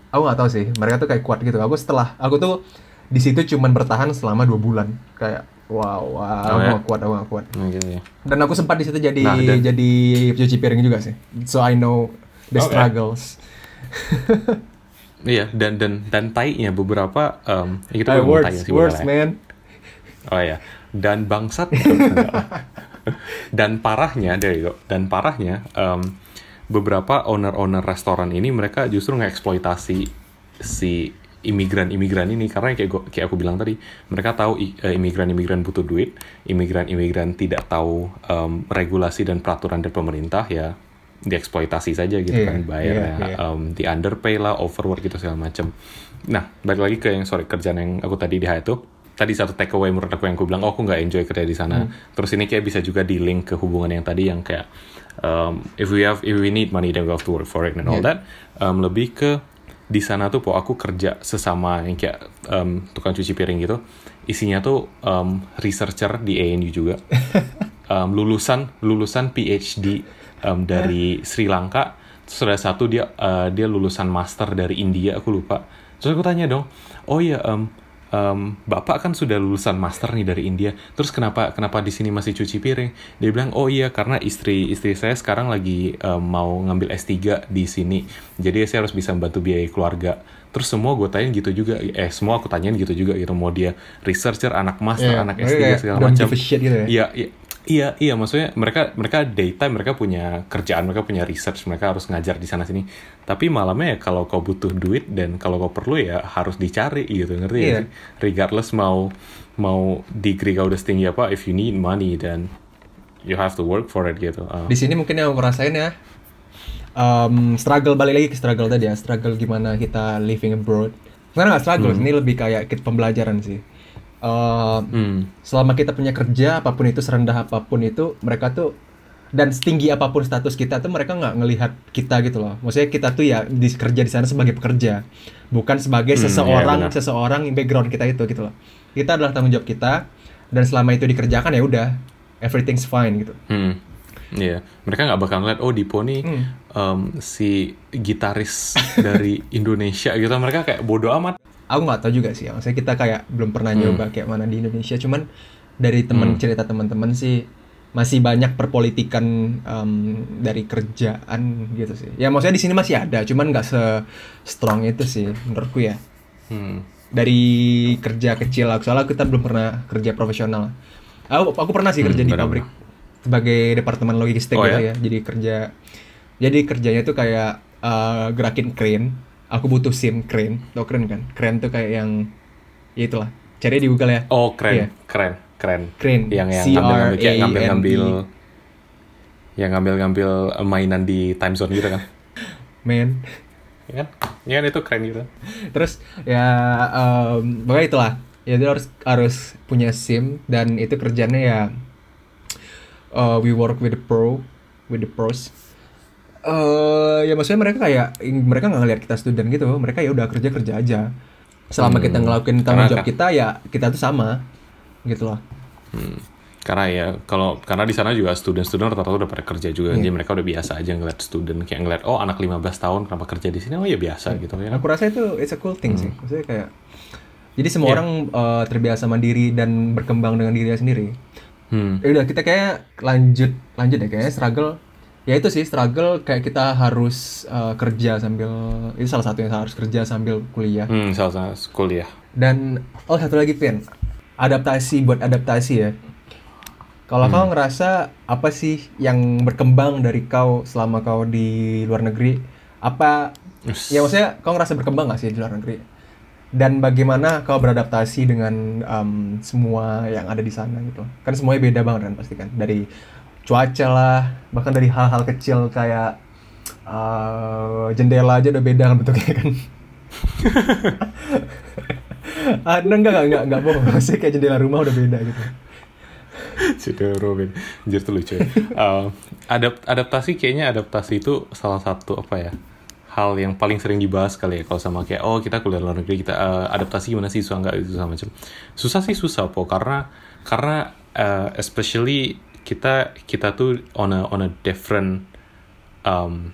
aku nggak tahu sih. Mereka tuh kayak kuat gitu. Aku setelah aku tuh di situ cuman bertahan selama dua bulan. Kayak wow, wow, Oh, ya? kuat, aku kuat. Nah, gitu ya. Dan aku sempat di situ jadi Nah, dan- jadi cuci piring juga sih. So I know the Oke. struggles. iya dan dan dan tai-nya beberapa em, ya kita tai words, sih words ya. man. Oh ya, dan bangsat. dan parahnya dari dan parahnya em, beberapa owner-owner restoran ini mereka justru ngeksploitasi si imigran-imigran ini karena kayak gua, kayak aku bilang tadi mereka tahu eh, imigran-imigran butuh duit, imigran-imigran tidak tahu em, regulasi dan peraturan dari pemerintah ya dieksploitasi saja gitu Iya, kan bayar iya, ya iya. em, di underpay lah, overwork gitu segala macam. Nah, balik lagi ke yang sorry kerjaan yang aku tadi di itu. Tadi satu takeaway menurut aku yang aku bilang, oh aku nggak enjoy kerja di sana. Hmm. Terus ini kayak bisa juga di link ke hubungan yang tadi yang kayak um, if we have if we need money then we have to work for it and all Yeah. that. Um, lebih ke di sana tuh po aku kerja sesama yang kayak um, tukang cuci piring gitu. Isinya tuh um, researcher di ANU juga. um, lulusan lulusan PhD um, dari Sri Lanka terus ada satu dia uh, dia lulusan master dari India aku lupa terus aku tanya dong oh iya um, um, bapak kan sudah lulusan master nih dari India. Terus kenapa kenapa di sini masih cuci piring? Dia bilang oh iya karena istri istri saya sekarang lagi um, mau ngambil S3 di sini. Jadi saya harus bisa membantu biaya keluarga. Terus semua gue tanyain gitu juga. Eh semua aku tanyain gitu juga gitu. Mau dia researcher anak master Iya, anak mereka S3 kayak segala macam. gitu ya. Iya, iya, iya, iya. Maksudnya mereka mereka daytime mereka punya kerjaan, mereka punya research, mereka harus ngajar di sana sini. Tapi malamnya ya kalau kau butuh duit dan kalau kau perlu ya harus dicari gitu, ngerti ya Iya. sih? Regardless mau mau degree kau udah setinggi apa, if you need money then you have to work for it gitu. Ah. Di sini mungkin yang aku rasain ya um, struggle balik lagi ke struggle tadi ya, struggle gimana kita living abroad. Karena nggak struggle, ini lebih kayak pembelajaran sih. Um, Hmm. selama kita punya kerja apa pun itu serendah apa pun itu mereka tuh dan setinggi apa pun status kita tuh mereka nggak ngelihat kita gitu loh maksudnya kita tuh ya di kerja di sana sebagai pekerja bukan sebagai Hmm, seseorang benar. seseorang background kita itu gitu loh kita adalah tanggung jawab kita dan selama itu dikerjakan ya udah everything's fine gitu Hmm. Iya, mereka nggak bakal ngeliat oh Dipo nih Hmm. em, si gitaris dari Indonesia gitu. Mereka kayak bodoh amat. Aku nggak tahu juga sih ya. maksudnya kita kayak belum pernah Hmm. nyoba kayak mana di Indonesia cuman dari temen cerita teman-teman sih masih banyak perpolitikan em, dari kerjaan gitu sih ya maksudnya di sini masih ada cuman nggak se strong itu sih menurutku ya Hmm. dari kerja kecil aku soalnya kita belum pernah kerja profesional aku aku pernah sih Hmm, kerja di benar-benar. pabrik sebagai departemen logistik Oh, gitu ya? ya jadi kerja jadi kerjanya tuh kayak eh, gerakin crane aku butuh sim crane tau crane kan crane tuh kayak yang ya itulah cari di Google ya Oh keren, Iya. keren, keren. crane Yang yang C R ngambil-ngambil kayak A N E. ngambil-ngambil yang ngambil-ngambil mainan di time zone gitu kan. man Iya kan? Iya kan itu keren gitu. terus ya em, pokoknya itulah ya itu harus harus punya sim dan itu kerjanya ya uh, we work with the pro with the pros eh ya maksudnya mereka kayak mereka nggak ngeliat kita student gitu mereka ya udah kerja kerja aja selama Hmm, kita ngelakuin tanggung jawab kita ya kita tuh sama gitu loh Hmm. Karena ya kalau karena di sana juga student-student rata-rata udah pada kerja juga, Iya. jadi mereka udah biasa aja ngeliat student kayak ngeliat oh anak 15 tahun kenapa kerja di sini oh ya biasa gitu ya. aku rasa itu it's a cool thing sih maksudnya kayak jadi semua Iya. orang eh, terbiasa mandiri dan berkembang dengan dirinya sendiri Hmm. ya udah kita kayak lanjut lanjut deh kayaknya struggle ya itu sih struggle kayak kita harus uh, kerja sambil itu salah satu yang harus kerja sambil kuliah. Hmm, salah satu kuliah. dan oh satu lagi Pin. Adaptasi buat adaptasi ya. Kalau kau ngerasa apa sih yang berkembang dari kau selama kau di luar negeri? Apa Us. ya maksudnya kau ngerasa berkembang gak sih di luar negeri? Dan bagaimana kau beradaptasi dengan em, semua yang ada di sana gitu? Kan semuanya beda banget kan pasti kan? Dari cuaca lah bahkan dari hal-hal kecil kayak eh, jendela aja udah beda kan bentuknya kan ada enggak enggak enggak enggak bohong maksudnya kayak jendela rumah udah beda gitu Sudah Robin, anjir tuh lucu. ya. Uh, adap- adaptasi kayaknya adaptasi itu salah satu apa ya hal yang paling sering dibahas kali ya kalau sama kayak oh kita kuliah luar negeri kita uh, adaptasi gimana sih susah nggak itu sama macam susah sih susah po karena karena uh, especially kita kita tuh on a on a different um,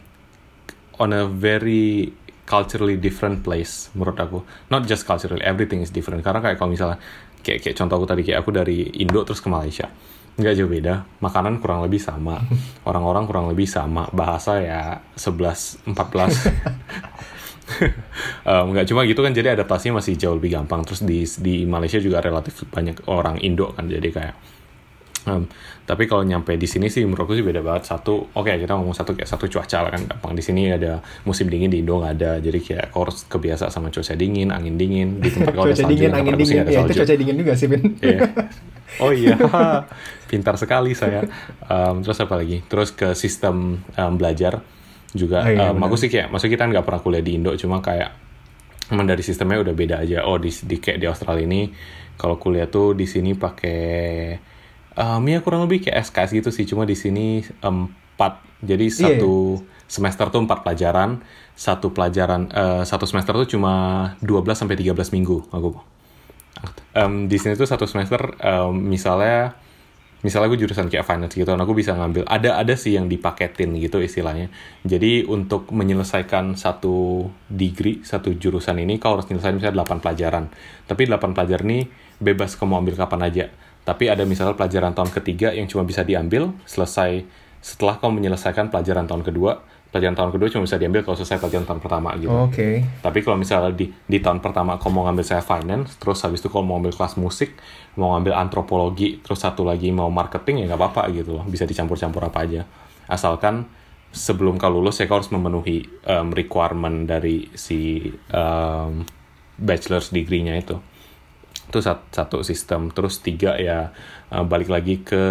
on a very culturally different place menurut aku. Not just culturally everything is different. Karena kayak kalau misalnya kayak kayak contoh aku tadi kayak aku dari Indo terus ke Malaysia. Nggak jauh beda. Makanan kurang lebih sama. Orang-orang kurang lebih sama. Bahasa ya 11 14 Em, nggak cuma gitu kan. Jadi adaptasinya masih jauh lebih gampang. Terus di di Malaysia juga relatif banyak orang Indo kan. Jadi kayak Um, tapi kalau nyampe di sini sih menurutku sih beda banget. Satu oke kita ngomong satu kayak satu cuaca lah kan. Gampang. Di sini ada musim dingin di Indo nggak ada. Jadi kayak kau harus kebiasa sama cuaca dingin angin dingin. Di tempat kau ada salju dingin angin dingin. ya itu cuaca dingin juga sih Ben Iya. Oh iya, pintar sekali saya. Um, terus apa lagi? Terus ke sistem um, belajar juga. Oh iya, um, aku sih kayak, maksudnya kita nggak pernah kuliah di Indo, cuma kayak emang dari sistemnya udah beda aja. Oh di, di kayak di Australia ini, kalau kuliah tuh di sini pakai, um, ya kurang lebih kayak SKS gitu sih. Cuma di sini empat, jadi Iya, satu semester tuh empat pelajaran. Satu pelajaran, eh, satu semester tuh cuma 12 sampai 13 minggu. Aku Em, di sini tuh satu semester em, misalnya misalnya gue jurusan kayak finance gitu dan aku bisa ngambil ada ada sih yang dipaketin gitu istilahnya jadi untuk menyelesaikan satu degree satu jurusan ini kau harus nyelesain misalnya 8 pelajaran tapi 8 pelajaran ini bebas kamu ambil kapan aja tapi ada misalnya pelajaran tahun ketiga yang cuma bisa diambil selesai setelah kau menyelesaikan pelajaran tahun kedua pelajaran tahun kedua cuma bisa diambil kalau selesai pelajaran tahun pertama gitu oke tapi kalau misalnya di, di tahun pertama kamu mau ngambil saya finance, terus habis itu kalau mau ngambil kelas musik, mau ngambil antropologi, terus satu lagi mau marketing ya nggak apa-apa gitu loh. Bisa dicampur-campur apa aja. Asalkan sebelum kau lulus ya kau harus memenuhi um, requirement dari si um, bachelor's degree-nya itu. Itu sat- satu sistem. Terus tiga ya uh, balik lagi ke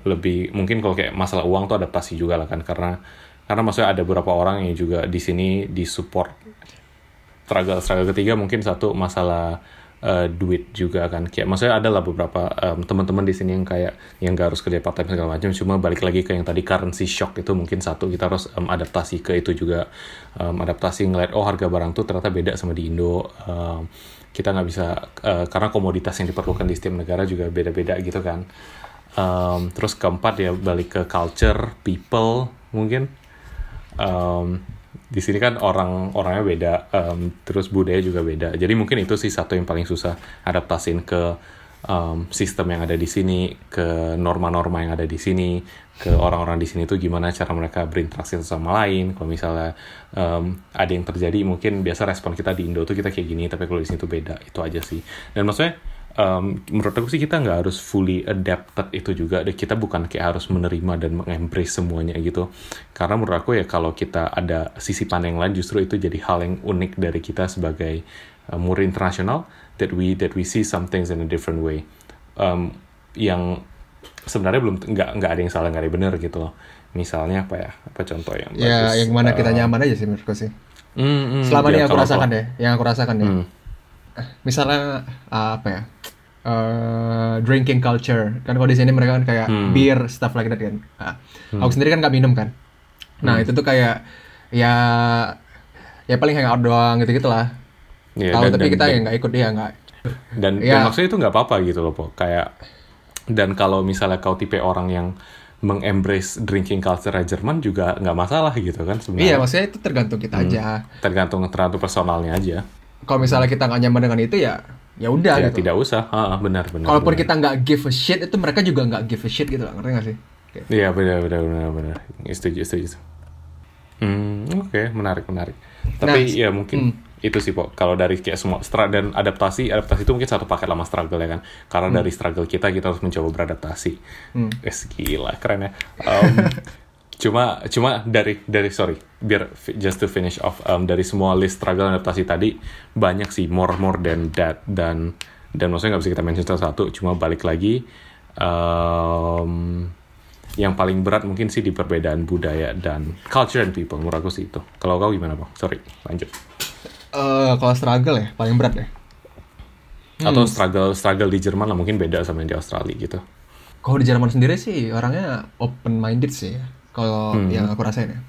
lebih mungkin kalau kayak masalah uang tuh adaptasi juga lah kan. Karena karena maksudnya ada beberapa orang yang juga di sini disupport. Struggle struggle ketiga mungkin satu masalah eh, duit juga kan. Kayak maksudnya ada lah beberapa em, teman-teman di sini yang kayak yang gak harus kerja part segala macam. Cuma balik lagi ke yang tadi currency shock itu mungkin satu. Kita harus em, adaptasi ke itu juga. Em, adaptasi ngeliat oh harga barang tuh ternyata beda sama di Indo. Em, kita nggak bisa eh, karena komoditas yang diperlukan di setiap negara juga beda-beda gitu kan Um, terus keempat ya balik ke culture, people mungkin. Um, di sini kan orang orangnya beda, um, terus budaya juga beda. Jadi mungkin itu sih satu yang paling susah adaptasin ke um, sistem yang ada di sini, ke norma-norma yang ada di sini, ke orang-orang di sini tuh gimana cara mereka berinteraksi satu sama lain. Kalau misalnya um, ada yang terjadi, mungkin biasa respon kita di Indo tuh kita kayak gini, tapi kalau di sini tuh beda. Itu aja sih. Dan maksudnya um, menurut aku sih kita nggak harus fully adapted itu juga kita bukan kayak harus menerima dan mengembrace semuanya gitu karena menurut aku ya kalau kita ada sisi pandang lain justru itu jadi hal yang unik dari kita sebagai uh, murid internasional that we that we see some things in a different way um, yang sebenarnya belum nggak nggak ada yang salah nggak ada yang benar gitu loh. Misalnya apa ya? Apa contoh yang ya bagus? yang mana kita Uh, nyaman aja sih menurutku sih. Mm, mm, selama ya, ini aku rasakan deh yang aku rasakan deh. Hmm. misalnya uh, apa ya? Eh, drinking culture. Kan kalau di sini mereka kan kayak Hmm. beer stuff like that kan. Nah, aku sendiri kan nggak minum kan. Nah Hmm. itu tuh kayak ya ya paling hangout doang gitu gitulah Iya, tahu tapi dan- kita dan- ya nggak ikut dia nggak. Dan, Ya. dan maksudnya itu nggak apa-apa gitu loh po kayak dan kalau misalnya kau tipe orang yang mengembrace drinking culture Jerman juga nggak masalah gitu kan iya sebenarnya maksudnya itu tergantung kita Hmm. aja tergantung tergantung personalnya aja kalau misalnya kita nggak nyaman dengan itu ya ya udah ya gitu tidak usah Ah, benar benar kalaupun benar. kita nggak give a shit itu mereka juga nggak give a shit gitu lah ngerti nggak sih. Iya benar benar benar benar. Setuju setuju. Hmm oke menarik menarik. Tapi Nah, ya mungkin itu sih po. Kalau dari kayak semua stra dan adaptasi adaptasi itu mungkin satu paket lama struggle ya kan. Karena dari struggle kita kita harus mencoba beradaptasi. Hmm. Wes gila keren ya. Um, cuma cuma dari dari sorry biar just to finish off um, dari semua list struggle dan adaptasi tadi banyak sih more more than that dan dan maksudnya nggak bisa kita mention satu cuma balik lagi um, yang paling berat mungkin sih di perbedaan budaya dan culture and people menurut aku sih itu kalau kau gimana bang sorry lanjut Eh, kalau struggle ya paling berat ya atau struggle struggle di Jerman lah mungkin beda sama yang di Australia gitu Kalau di Jerman sendiri sih orangnya open minded sih ya. Kalau yang aku rasain ya.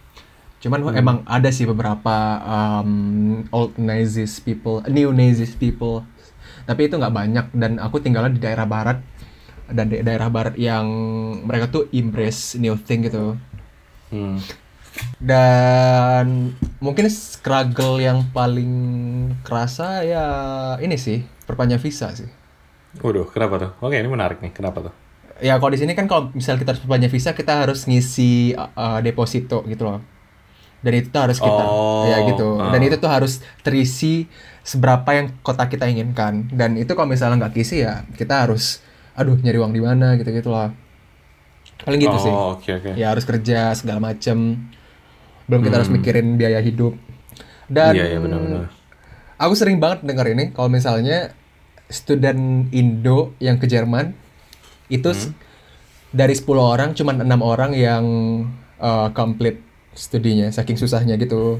Cuman emang ada sih beberapa um, old Nazis people, new Nazis people. Tapi itu nggak banyak dan aku tinggalnya di daerah barat dan di daerah barat yang mereka tuh embrace new thing gitu. hmm. Dan mungkin struggle yang paling kerasa ya ini sih perpanjang visa sih. Waduh, kenapa tuh? Oke, ini menarik nih. Kenapa tuh? Ya kalau di sini kan kalau misal kita harus perpanjang visa kita harus ngisi uh, deposito gitu loh. Dan itu tuh harus kita Oh, ya gitu. ah. Dan itu tuh harus terisi seberapa yang kota kita inginkan. Dan itu kalau misalnya nggak kisi ya kita harus aduh nyari uang di mana gitu gitu lah. Paling gitu sih. Oh, oke oke. Ya harus kerja segala macem. Belum kita harus mikirin biaya hidup. Dan Hmm. Iya, iya benar-benar. aku sering banget denger ini kalau misalnya student Indo yang ke Jerman itu s- dari 10 orang cuman enam orang yang uh, complete studinya saking susahnya gitu.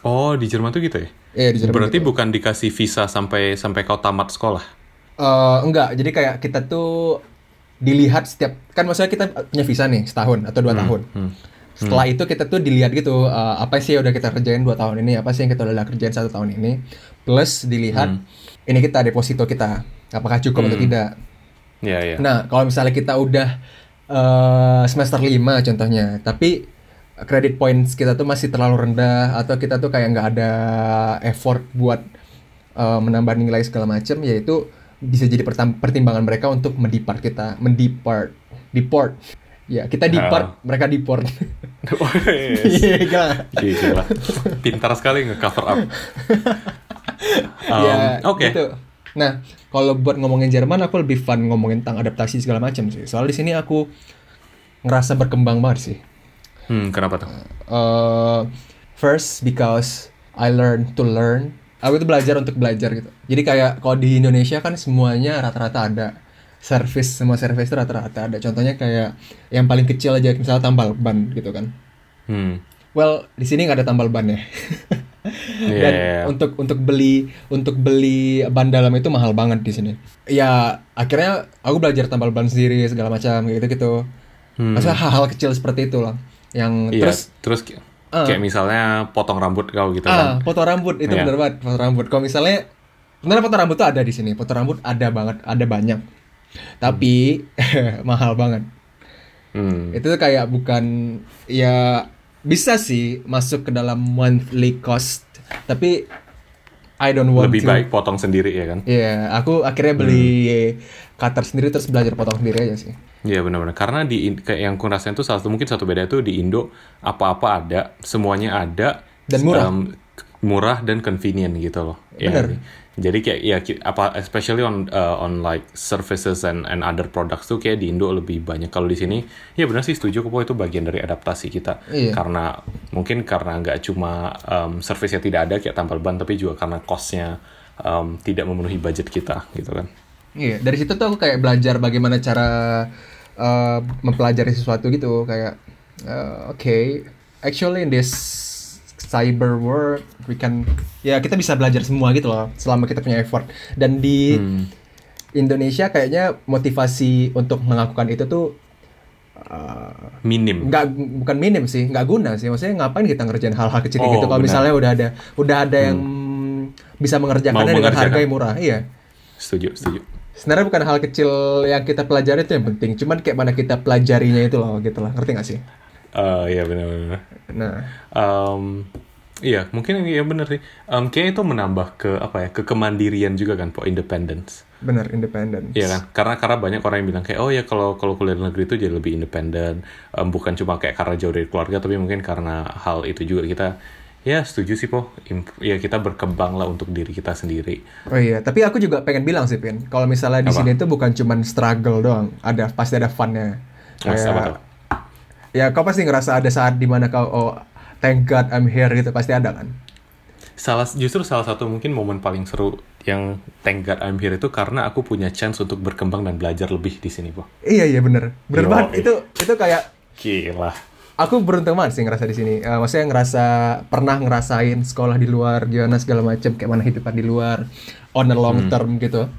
Oh, di Jerman tuh gitu ya? Eh di Jerman Berarti gitu. bukan dikasih visa sampai sampai kau tamat sekolah? Eh, enggak, jadi kayak kita tuh dilihat setiap kan maksudnya kita punya visa nih setahun atau dua tahun. Hmm. Setelah itu kita tuh dilihat gitu eh, apa sih yang udah kita kerjain dua tahun ini, apa sih yang kita udah kerjain satu tahun ini, plus dilihat Hmm. ini kita deposito kita apakah cukup atau Hmm. tidak. Iya, iya. Nah, kalau misalnya kita udah eh, semester 5 contohnya, tapi credit points kita tuh masih terlalu rendah atau kita tuh kayak nggak ada effort buat eh, menambah nilai segala macam, yaitu bisa jadi pertimbangan mereka untuk mendepart kita, mendepart, deport. Ya, kita depart, mereka deport. Oh, yes. Iya, gila. Gila. Pintar sekali nge-cover up. Um, ya, Oke. gitu. Nah, kalau buat ngomongin Jerman, aku lebih fun ngomongin tentang adaptasi segala macam sih. Soalnya di sini aku ngerasa berkembang banget sih. Hmm, kenapa tuh? Uh, first because I learn to learn. Aku tuh belajar untuk belajar gitu. Jadi kayak kalau di Indonesia kan semuanya rata-rata ada service semua service itu rata-rata ada. Contohnya kayak yang paling kecil aja misalnya tambal ban gitu kan. Hmm. Well di sini nggak ada tambal ban ya. Iya, Dan iya, untuk untuk beli untuk beli ban dalam itu mahal banget di sini. Ya akhirnya aku belajar tambal ban sendiri segala macam gitu gitu. Hmm. Maksudnya hal-hal kecil seperti itu lah. Yang Iya, terus terus, Ah. kayak misalnya potong rambut kau gitu Ah, kan. foto rambut itu Iya. bener banget, foto rambut. Kalau misalnya sebenarnya foto rambut tuh ada di sini. Foto rambut ada banget, ada banyak. Tapi mahal banget. Hmm. Itu kayak bukan ya bisa sih masuk ke dalam monthly cost, tapi I don't want Lebih to. baik potong sendiri ya kan? Iya, aku akhirnya beli cutter sendiri terus belajar potong sendiri aja sih. Iya benar-benar karena di kayak yang aku rasain tuh salah satu mungkin satu beda tuh di Indo apa-apa ada semuanya ada Dan murah. em, murah dan convenient gitu loh. Ya, Bener. Jadi kayak ya apa especially on uh, on like services and and other products tuh kayak di Indo lebih banyak kalau di sini ya benar sih setuju kok itu bagian dari adaptasi kita Iya. karena mungkin karena nggak cuma um, service-nya tidak ada kayak tampal ban tapi juga karena cost-nya um, tidak memenuhi budget kita gitu kan. Iya, dari situ tuh aku kayak belajar bagaimana cara uh, mempelajari sesuatu gitu kayak uh, oke, actually in this cyber world we can ya kita bisa belajar semua gitu loh selama kita punya effort. Dan di Hmm. Indonesia kayaknya motivasi untuk melakukan itu tuh uh, Minim. nggak bukan minim sih nggak guna sih. Maksudnya ngapain kita ngerjain hal-hal kecil kayak Oh, gitu kalau misalnya udah ada udah ada yang bisa mengerjakannya Mau dengan harga yang murah iya. Setuju, setuju. sebenarnya bukan hal kecil yang kita pelajari itu yang penting cuman kayak mana kita pelajarinya itu loh gitu lah ngerti gak sih Eh iya benar-benar. nah Um, iya, mungkin iya bener sih. Um, kayaknya itu menambah ke apa ya, ke kemandirian juga kan, po independence. bener independen Iya kan? Karena karena banyak orang yang bilang kayak oh ya kalau kalau kuliah di negeri itu jadi lebih independen, Em, bukan cuma kayak karena jauh dari keluarga, tapi mungkin karena hal itu juga kita ya setuju sih po, ya kita berkembang lah untuk diri kita sendiri. oh iya tapi aku juga pengen bilang sih Pin kalau misalnya di Apa? sini tuh bukan cuman struggle doang ada pasti ada funnya Mas, apa tuh? Ya kau pasti ngerasa ada saat di mana kau oh thank God I'm here gitu pasti ada kan Salah justru salah satu mungkin momen paling seru yang thank God I'm here itu karena aku punya chance untuk berkembang dan belajar lebih di sini po. iya iya bener bener Yo, banget iya. itu itu kayak Gila. aku beruntung banget sih ngerasa di sini. Eh, maksudnya ngerasa pernah ngerasain sekolah di luar, gimana segala macam, kayak mana hidupan di luar, on a long Hmm. term gitu.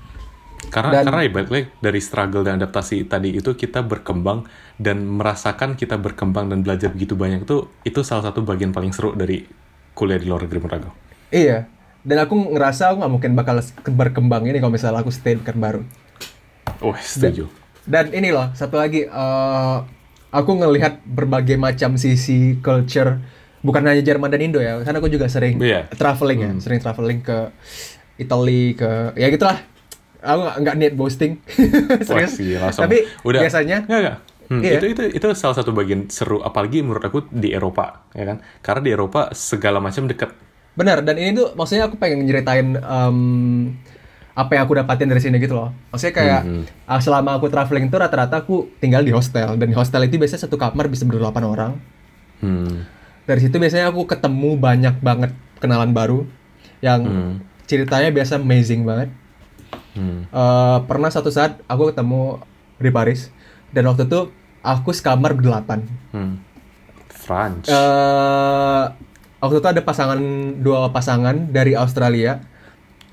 Karena Dan- karena ya balik lagi dari struggle dan adaptasi tadi itu kita berkembang dan merasakan kita berkembang dan belajar begitu banyak itu itu salah satu bagian paling seru dari kuliah di luar negeri aku. Iya. Dan aku ngerasa aku nggak mungkin bakal berkembang ini kalau misalnya aku stay di baru. Oh setuju. Dan ini loh, satu lagi, eh, aku ngelihat berbagai macam sisi culture, bukan hanya Jerman dan Indo ya, karena aku juga sering Iya. traveling ya, sering traveling ke Italy, ke ya gitulah. Aku nggak- niat boasting, Wah, serius. gila, langsung. Tapi Udah. biasanya Nggak, nggak. Hmm, Iya. itu itu itu salah satu bagian seru apalagi menurut aku di Eropa ya kan karena di Eropa segala macam dekat Benar, dan ini tuh maksudnya aku pengen nyeritain em, apa yang aku dapatin dari sini gitu loh. Maksudnya kayak Mhm. ah, selama aku traveling tuh rata-rata aku tinggal di hostel dan di hostel itu biasanya satu kamar bisa berdelapan orang. hmm. Dari situ biasanya aku ketemu banyak banget kenalan baru yang Hmm. ceritanya biasa amazing banget. Hmm. Eh, pernah satu saat aku ketemu di Paris dan waktu itu aku sekamar berdelapan. Hmm. France Eh waktu itu ada pasangan dua pasangan dari Australia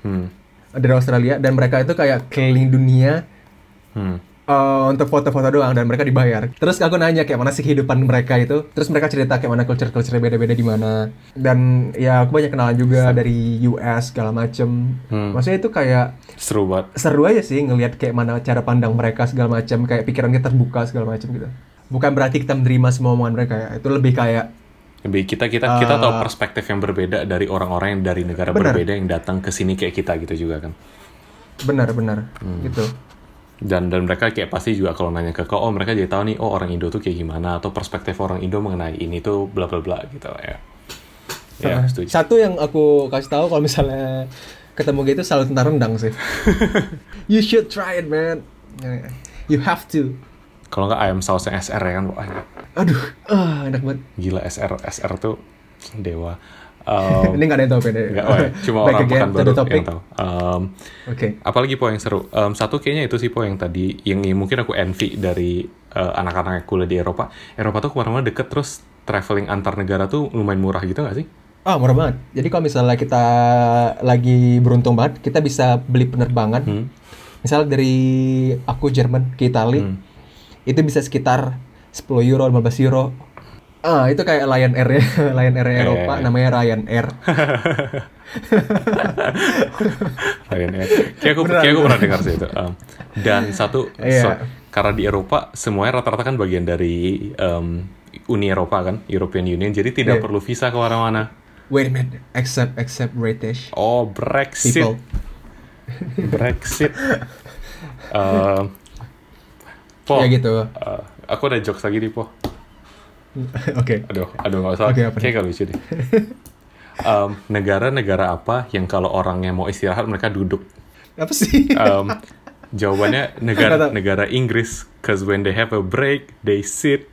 hmm. dari Australia dan mereka itu kayak keliling dunia Hmm. Eh, untuk foto-foto doang dan mereka dibayar. Terus aku nanya kayak mana sih kehidupan mereka itu. Terus mereka cerita kayak mana culture-culture beda-beda di mana. Dan ya aku banyak kenalan juga dari US segala macem. Hmm. Maksudnya itu kayak seru banget seru aja sih ngelihat kayak mana cara pandang mereka segala macam, kayak pikiran kita terbuka segala macam gitu. Bukan berarti kita menerima semua omongan mereka ya. Itu lebih kayak Lebih kita kita kita Eh, tahu perspektif yang berbeda dari orang-orang yang dari negara Benar. berbeda yang datang ke sini kayak kita gitu juga kan. benar-benar Hmm. gitu. Dan dan mereka kayak pasti juga kalau nanya ke kau, oh mereka jadi tahu nih, oh orang Indo tuh kayak gimana atau perspektif orang Indo mengenai ini tuh bla bla bla gitu ya. Ya, setuju. Satu yang aku kasih tahu kalau misalnya ketemu gitu selalu tentang rendang sih. you should try it, man. You have to. Kalau nggak ayam sausnya SR ya kan, Aduh, ah enak banget. gila SR SR tuh dewa. Um, Ini nggak ada yang tahu nggak, oh ya, cuma orang again pekan baru topic. yang tahu. Um, Oke. apalagi po yang seru. Um, satu kayaknya itu sih po yang tadi yang, mungkin aku envy dari uh, anak-anak yang kuliah di Eropa. Eropa tuh ke mana-mana deket terus traveling antar negara tuh lumayan murah gitu nggak sih? Ah, murah banget. Jadi kalau misalnya kita lagi beruntung banget, kita bisa beli penerbangan. Hmm. Misal dari aku Jerman ke Italia, Hmm. itu bisa sekitar 10 euro, 15 euro. Ah, itu kayak Lion Air ya, Lion Air Eropa, Eh. namanya Ryan Air. Ryanair. Kayak aku, kayak aku pernah dengar sih itu. Um, dan satu, Iya. so- karena di Eropa semuanya rata-rata kan bagian dari um, Uni Eropa kan, European Union, jadi tidak Iya. perlu visa ke mana-mana. Wait a minute, except except British Oh, Brexit. people. Brexit. Um, po, Ya gitu. uh, aku ada jokes lagi nih, Po. Oke. Aduh, aduh nggak usah. Oke, apa nih? Kayak gak lucu deh. Um, negara-negara apa yang kalau orangnya mau istirahat mereka duduk? Apa sih? Um, jawabannya Nggak negara tahu. negara Inggris, cause when they have a break, they sit.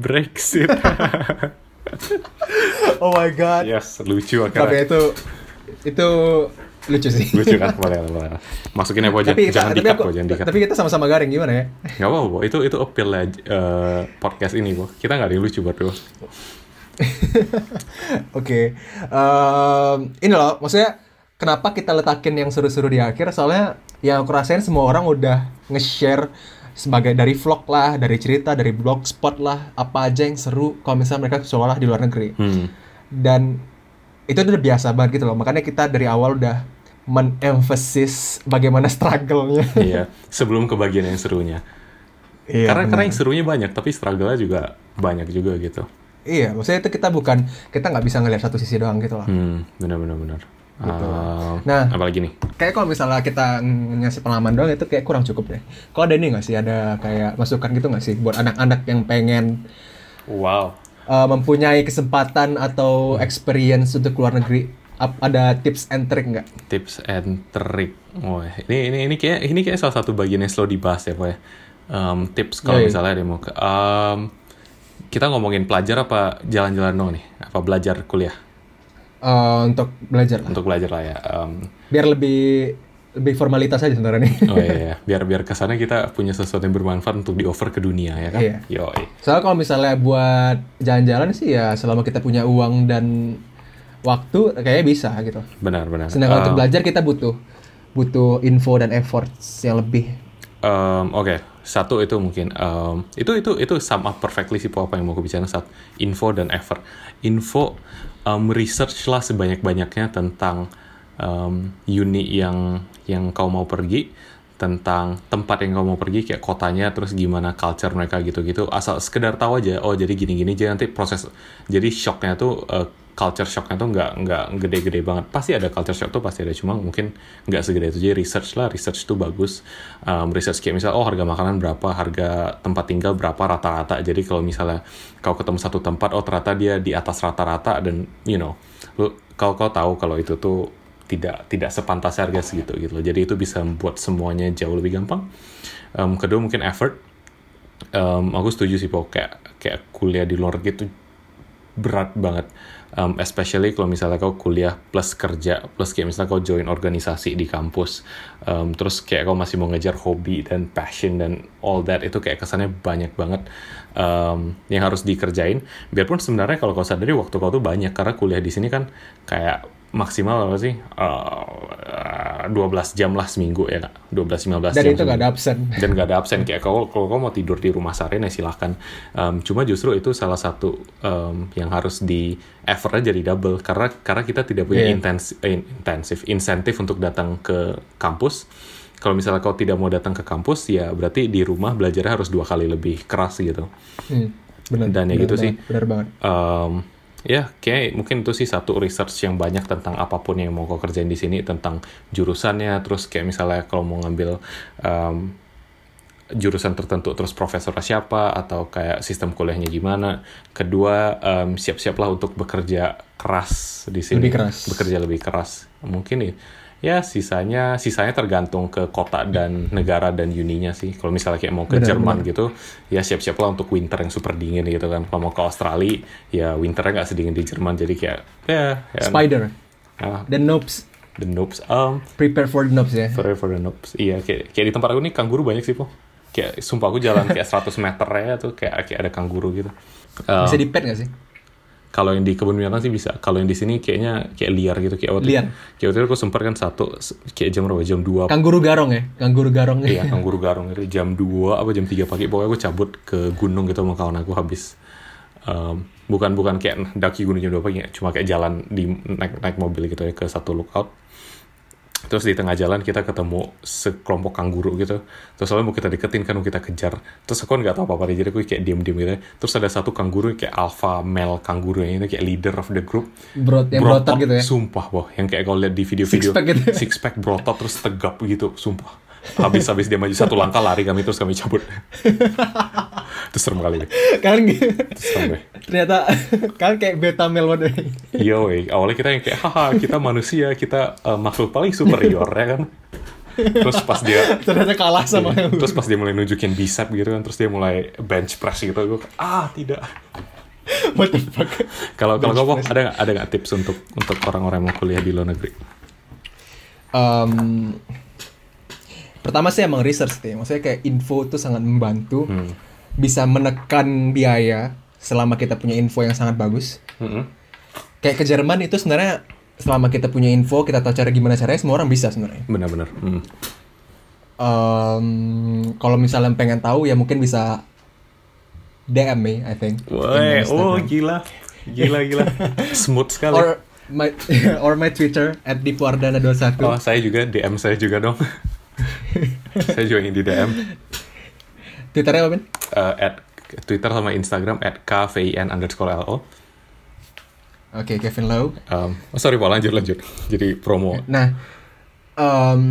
Brexit. oh my god. yes, lucu Tapi akhirnya. itu itu lucu sih. Lucu kan? Boleh, boleh. Masukin Po. Jangan, tapi jangan tapi, di-cut, aku-. Jangan di-cut. tapi kita sama-sama garing gimana ya? Nggak apa-apa. Itu, itu appeal eh, podcast ini, Po. Kita nggak ada yang lucu berdua. Oke, ini loh, maksudnya kenapa kita letakin yang seru-seru di akhir? Soalnya yang aku rasain semua orang udah nge-share sebagai dari vlog lah, dari cerita, dari blogspot lah, apa aja yang seru kalau misalnya mereka sekolah di luar negeri. Hmm. Dan itu udah biasa banget gitu loh. Makanya kita dari awal udah men-emphasis bagaimana struggle-nya. Iya, sebelum ke bagian yang serunya. Iya, karena benar. karena yang serunya banyak, tapi struggle-nya juga banyak juga gitu. Iya, maksudnya itu kita bukan kita nggak bisa ngelihat satu sisi doang gitu loh. Hmm, benar-benar benar. Gitu. Ah, Nah. apalagi nih? Kayak kalau misalnya kita ng- ngasih pengalaman doang itu kayak kurang cukup deh. Kok ada ini nggak sih ada kayak masukan gitu nggak sih buat anak-anak yang pengen Wow. uh, mempunyai kesempatan atau experience untuk keluar negeri? Ada tips and trick nggak? tips and trick. Oh, ini ini ini kayak ini kayak salah satu bagian yang selalu dibahas ya, Pak. Um, tips kalau Yoi. misalnya ada yang mau ke um, kita ngomongin pelajar apa jalan-jalan dong nih? Apa belajar kuliah? Uh, untuk belajar lah. Untuk belajar lah ya. Um, Biar lebih lebih formalitas aja sebenarnya nih. oh iya, iya. biar biar ke sana kita punya sesuatu yang bermanfaat untuk di offer ke dunia ya kan? Iya. Yoi. Soalnya kalau misalnya buat jalan-jalan sih ya selama kita punya uang dan waktu kayaknya bisa gitu. Benar benar. Sedangkan untuk Um, belajar kita butuh butuh info dan efforts yang lebih. Um, Oke, satu itu mungkin um, itu itu itu sum up perfectly sih apa yang mau aku bicara saat info dan effort. Info um, research lah sebanyak banyaknya tentang um, uni yang yang kau mau pergi, tentang tempat yang kau mau pergi kayak kotanya, terus gimana culture mereka gitu-gitu. Asal sekedar tahu aja, oh jadi gini-gini jadi nanti proses jadi shocknya tuh uh, culture shocknya tuh nggak nggak gede-gede banget. Pasti ada culture shock tuh pasti ada cuma mungkin nggak segede itu. Jadi research lah research tuh bagus. Um, research kayak misal oh harga makanan berapa harga tempat tinggal berapa rata-rata. Jadi kalau misalnya kau ketemu satu tempat oh ternyata dia di atas rata-rata dan you know lu kau kau tahu kalau itu tuh tidak tidak sepantas harga segitu gitu loh. Jadi itu bisa membuat semuanya jauh lebih gampang. Um, kedua mungkin effort. Um, aku setuju sih pok. Kayak kayak kuliah di luar negeri itu berat banget. Um, especially kalau misalnya kau kuliah plus kerja plus kayak misalnya kau join organisasi di kampus. Um, terus kayak kau masih mau ngejar hobi dan passion dan all that itu kayak kesannya banyak banget um, yang harus dikerjain. Biarpun sebenarnya kalau kau sadari waktu kau tuh banyak karena kuliah di sini kan kayak maksimal apa sih uh, 12 jam lah seminggu ya kak 12-15 Dan jam itu nggak ada absen. dan gak ada absen kayak kalau kalau kau mau tidur di rumah seharian ya silahkan Um, cuma justru itu salah satu um, yang harus di effortnya jadi double karena karena kita tidak punya Iya. intens eh, intensif insentif untuk datang ke kampus kalau misalnya kau tidak mau datang ke kampus ya berarti di rumah belajarnya harus dua kali lebih keras gitu Hmm, benar. Dan ya benar gitu sih. Benar banget. um, ya kayak mungkin itu sih satu research yang banyak tentang apa pun yang mau kau kerjain di sini tentang jurusannya. Terus kayak misalnya kalau mau ngambil um, jurusan tertentu terus profesornya siapa atau kayak sistem kuliahnya gimana. Kedua um, siap-siaplah untuk bekerja keras di sini. Lebih keras. bekerja lebih keras. Mungkin nih ya sisanya sisanya tergantung ke kota dan negara dan uninya sih kalau misalnya kayak mau ke Benar, Jerman benar. gitu ya siap-siaplah untuk winter yang super dingin gitu kan kalau mau ke Australia ya winternya nggak sedingin di Jerman jadi kayak ya, ya Spider. ah, The noobs. the noobs um Prepare for the noobs ya. Sorry for the noobs. Iya, kayak, kayak di tempat aku nih kangguru banyak sih, po. Kayak, sumpah aku jalan kayak 100 meter ya tuh kayak, kayak ada kangguru gitu. Um, Bisa di pet nggak sih? Kalau yang di kebun binatang sih bisa. Kalau yang di sini kayaknya kayak liar gitu. Kayak waktu, Liar. Kayak waktu itu aku sempat kan satu, kayak jam berapa? Jam 2 Kangguru garong ya? Kangguru garong Iya, kangguru garong gitu. Jam 2 apa jam 3 pagi. Pokoknya aku cabut ke gunung gitu sama kawan aku habis Um, bukan bukan kayak daki gunung jam 2 pagi, cuma kayak jalan di naik naik mobil gitu ya ke satu lookout. Terus di tengah jalan kita ketemu sekelompok kanguru gitu. Terus soalnya mau kita deketin kan mau kita kejar. Terus aku kan nggak tahu apa-apa jadi aku kayak diem-diem gitu. ya. Terus ada satu kanguru kayak alpha male kanguru yang itu kayak leader of the group. Brot yang berotot gitu ya. Sumpah, boh. Yang kayak kalau lihat di video-video Six pack gitu. six pack berotot terus tegap gitu, sumpah. Habis habis dia maju satu langkah lari kami terus kami cabut. Terus serem kali. deh. Serem deh. ternyata kalian kayak beta male. Yo, wey. awalnya kita yang kayak haha kita manusia, kita eh, makhluk paling superior ya kan. Terus pas dia ternyata kalah sama yang terus pas dia mulai nunjukin bicep gitu kan, terus dia mulai bench press gitu, gue ah tidak. what the fuck. Kalau kalau kamu ada nggak ada nggak tips untuk untuk orang-orang yang mau kuliah di luar negeri? Em, pertama sih emang research sih. Maksudnya kayak info itu sangat membantu. Hmm. Bisa menekan biaya selama kita punya info yang sangat bagus. Mm-mm. Kayak ke Jerman itu sebenarnya selama kita punya info, kita tahu cara gimana caranya, semua orang bisa sebenarnya. Benar-benar. Hmm. Em, kalau misalnya pengen tahu ya mungkin bisa DM me, I think. In oh gila, gila gila, smooth sekali. or my or my Twitter at dipwardana21. Oh, saya juga DM saya juga dong. saya juga ingin di DM Twitternya apa, Ben? uh, at Twitter sama Instagram at kvin underscore lo. Oke, Kevin Lowe. Um, oh, sorry pak, lanjut lanjut. Jadi promo. Nah, em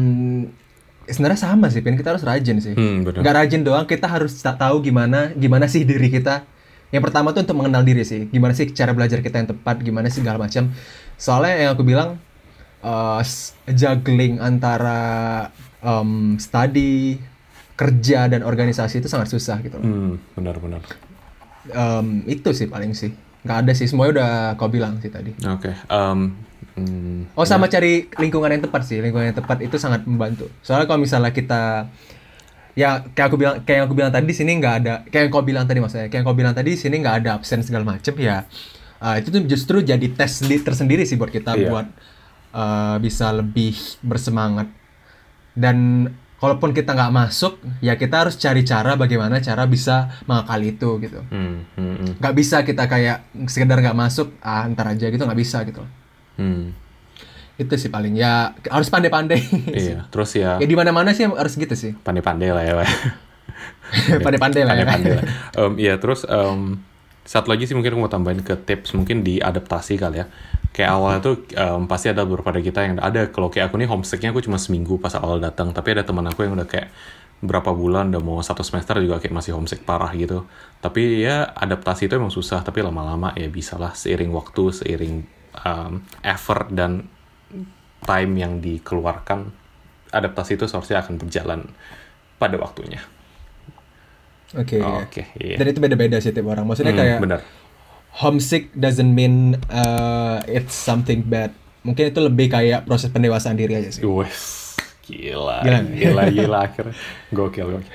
sebenarnya sama sih, Pin. Kita harus rajin sih. Hmm, benar. Nggak rajin doang, kita harus ta- tahu gimana gimana sih diri kita. Yang pertama tuh untuk mengenal diri sih. Gimana sih cara belajar kita yang tepat, gimana sih segala macam. Soalnya yang aku bilang eh, s- juggling antara em, study, kerja dan organisasi itu sangat susah gitu. loh. Hmm, benar-benar. Em, itu sih paling sih. Nggak ada sih, semuanya udah kau bilang sih tadi. Oke. um, hmm, Oh sama cari lingkungan yang tepat sih, lingkungan yang tepat itu sangat membantu. Soalnya kalau misalnya kita ya kayak aku bilang kayak yang aku bilang tadi di sini nggak ada kayak yang kau bilang tadi maksudnya kayak yang kau bilang tadi di sini nggak ada absen segala macem ya uh, itu tuh justru jadi tes sendi- tersendiri sih buat kita Iya. buat uh, bisa lebih bersemangat dan kalaupun kita nggak masuk ya kita harus cari cara bagaimana cara bisa mengakali itu gitu hmm, hmm, hmm, nggak bisa kita kayak sekedar nggak masuk ah ntar aja gitu nggak bisa gitu hmm. itu sih paling ya harus pandai-pandai Iya. Terus ya ya di mana-mana sih harus gitu sih pandai-pandai lah ya. Pandai-pandai lah ya lah. Em, Iya terus em, satu lagi sih mungkin aku mau tambahin ke tips mungkin di adaptasi kali ya. Kayak awalnya tuh em, pasti ada beberapa dari kita yang ada. Kalau kayak aku nih homesicknya aku cuma seminggu pas awal datang. Tapi ada teman aku yang udah kayak berapa bulan udah mau satu semester juga kayak masih homesick parah gitu. Tapi ya adaptasi itu emang susah. Tapi lama-lama ya bisa lah seiring waktu seiring em, effort dan time yang dikeluarkan adaptasi itu seharusnya akan berjalan pada waktunya. Oke oke iya. Dan itu beda-beda sih tiap orang. Maksudnya Hmm, kayak benar homesick doesn't mean uh, it's something bad mungkin itu lebih kayak proses pendewasaan diri aja sih Wes, gila, Gila. gila, gila, akhirnya gokil, gokil.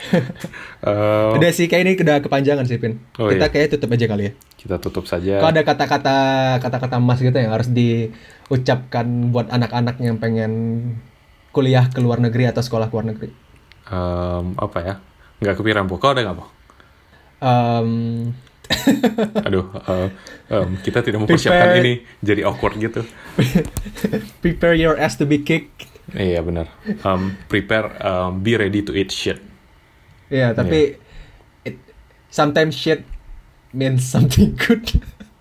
Eh, udah sih kayak ini udah kepanjangan sih Pin Oh, kita iya. kayak tutup aja kali ya kita tutup saja. Kok ada kata-kata kata-kata emas gitu yang harus diucapkan buat anak-anak yang pengen kuliah ke luar negeri atau sekolah ke luar negeri Em, apa ya? Nggak kepikiran, Po. Kau ada nggak, Po? Em, Aduh, eh, em, kita tidak mempersiapkan Prepare- ini jadi awkward gitu. prepare your ass to be kicked Iya, benar. Em, prepare, em, be ready to eat shit. Iya, tapi it, sometimes shit means something good.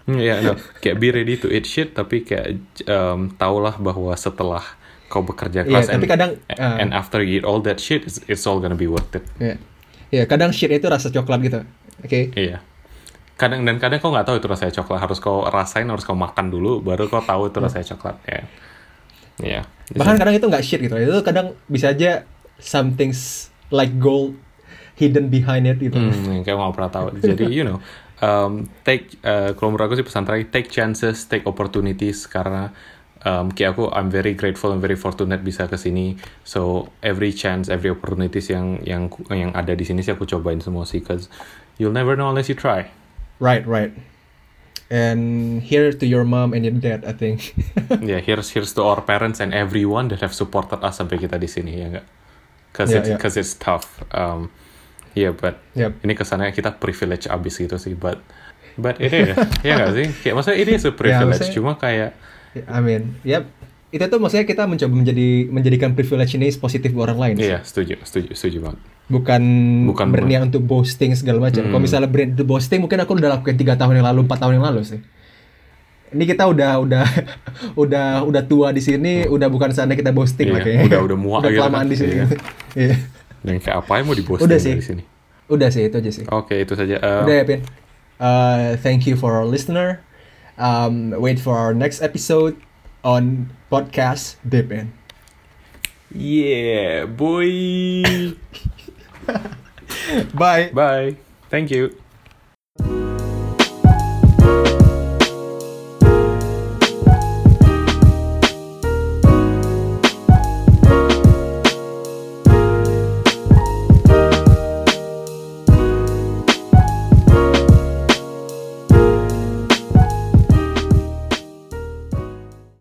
Hmm, Iya, no. Kayak be ready to eat shit, tapi kayak em, tahulah bahwa setelah kau bekerja Iya, keras tapi and, kadang, uh, and after you eat all that shit, it's, it's all gonna be worth it. Iya. Iya, kadang shit itu rasa coklat gitu. Oke. Iya. Kadang dan kadang kau nggak tahu itu rasanya coklat. Harus kau rasain, harus kau makan dulu, baru kau tahu itu rasanya coklat. Ya. Iya. Bahkan kadang itu nggak shit gitu. Itu kadang bisa aja something's like gold hidden behind it gitu. Hmm, yang kayak nggak pernah tahu. Jadi you know, um, take uh, kalau menurut aku sih pesan terakhir, take chances, take opportunities karena um, kayak aku I'm very grateful and very fortunate bisa ke sini. So every chance, every opportunities yang yang yang ada di sini sih aku cobain semua sih, cause you'll never know unless you try. Right, right. And here to your mom and your dad, I think. yeah, here's here's to our parents and everyone that have supported us sampai kita di sini ya enggak? Cause Yeah, it's yeah. cause it's tough. Um, yeah, but Yep. ini kesannya kita privilege abis gitu sih, but But it is, ya nggak sih? Kayak maksudnya it is a privilege, maksudnya- cuma kayak I mean, yep. Itu tuh maksudnya kita mencoba menjadi menjadikan privilege ini positif buat orang lain. iya setuju, setuju, setuju banget. Bukan, Bukan berniat untuk boasting segala macam. Kalau misalnya berniat untuk boasting mungkin aku udah lakukan tiga tahun yang lalu, empat tahun yang lalu sih. Ini kita udah udah udah udah tua di sini, udah bukan saatnya kita boasting Iya, lah kayaknya. udah- udah muak udah gitu kan. kelamaan di sini. Iya. Iya. Dan kayak apa yang mau Udah sih. dari sini? Udah sih itu aja sih. Oke, itu saja. Eh, Udah ya, Pin. Uh, thank you for our listener. Um, wait for our next episode on podcast Depin. yeah, boy. Bye. Bye. Thank you.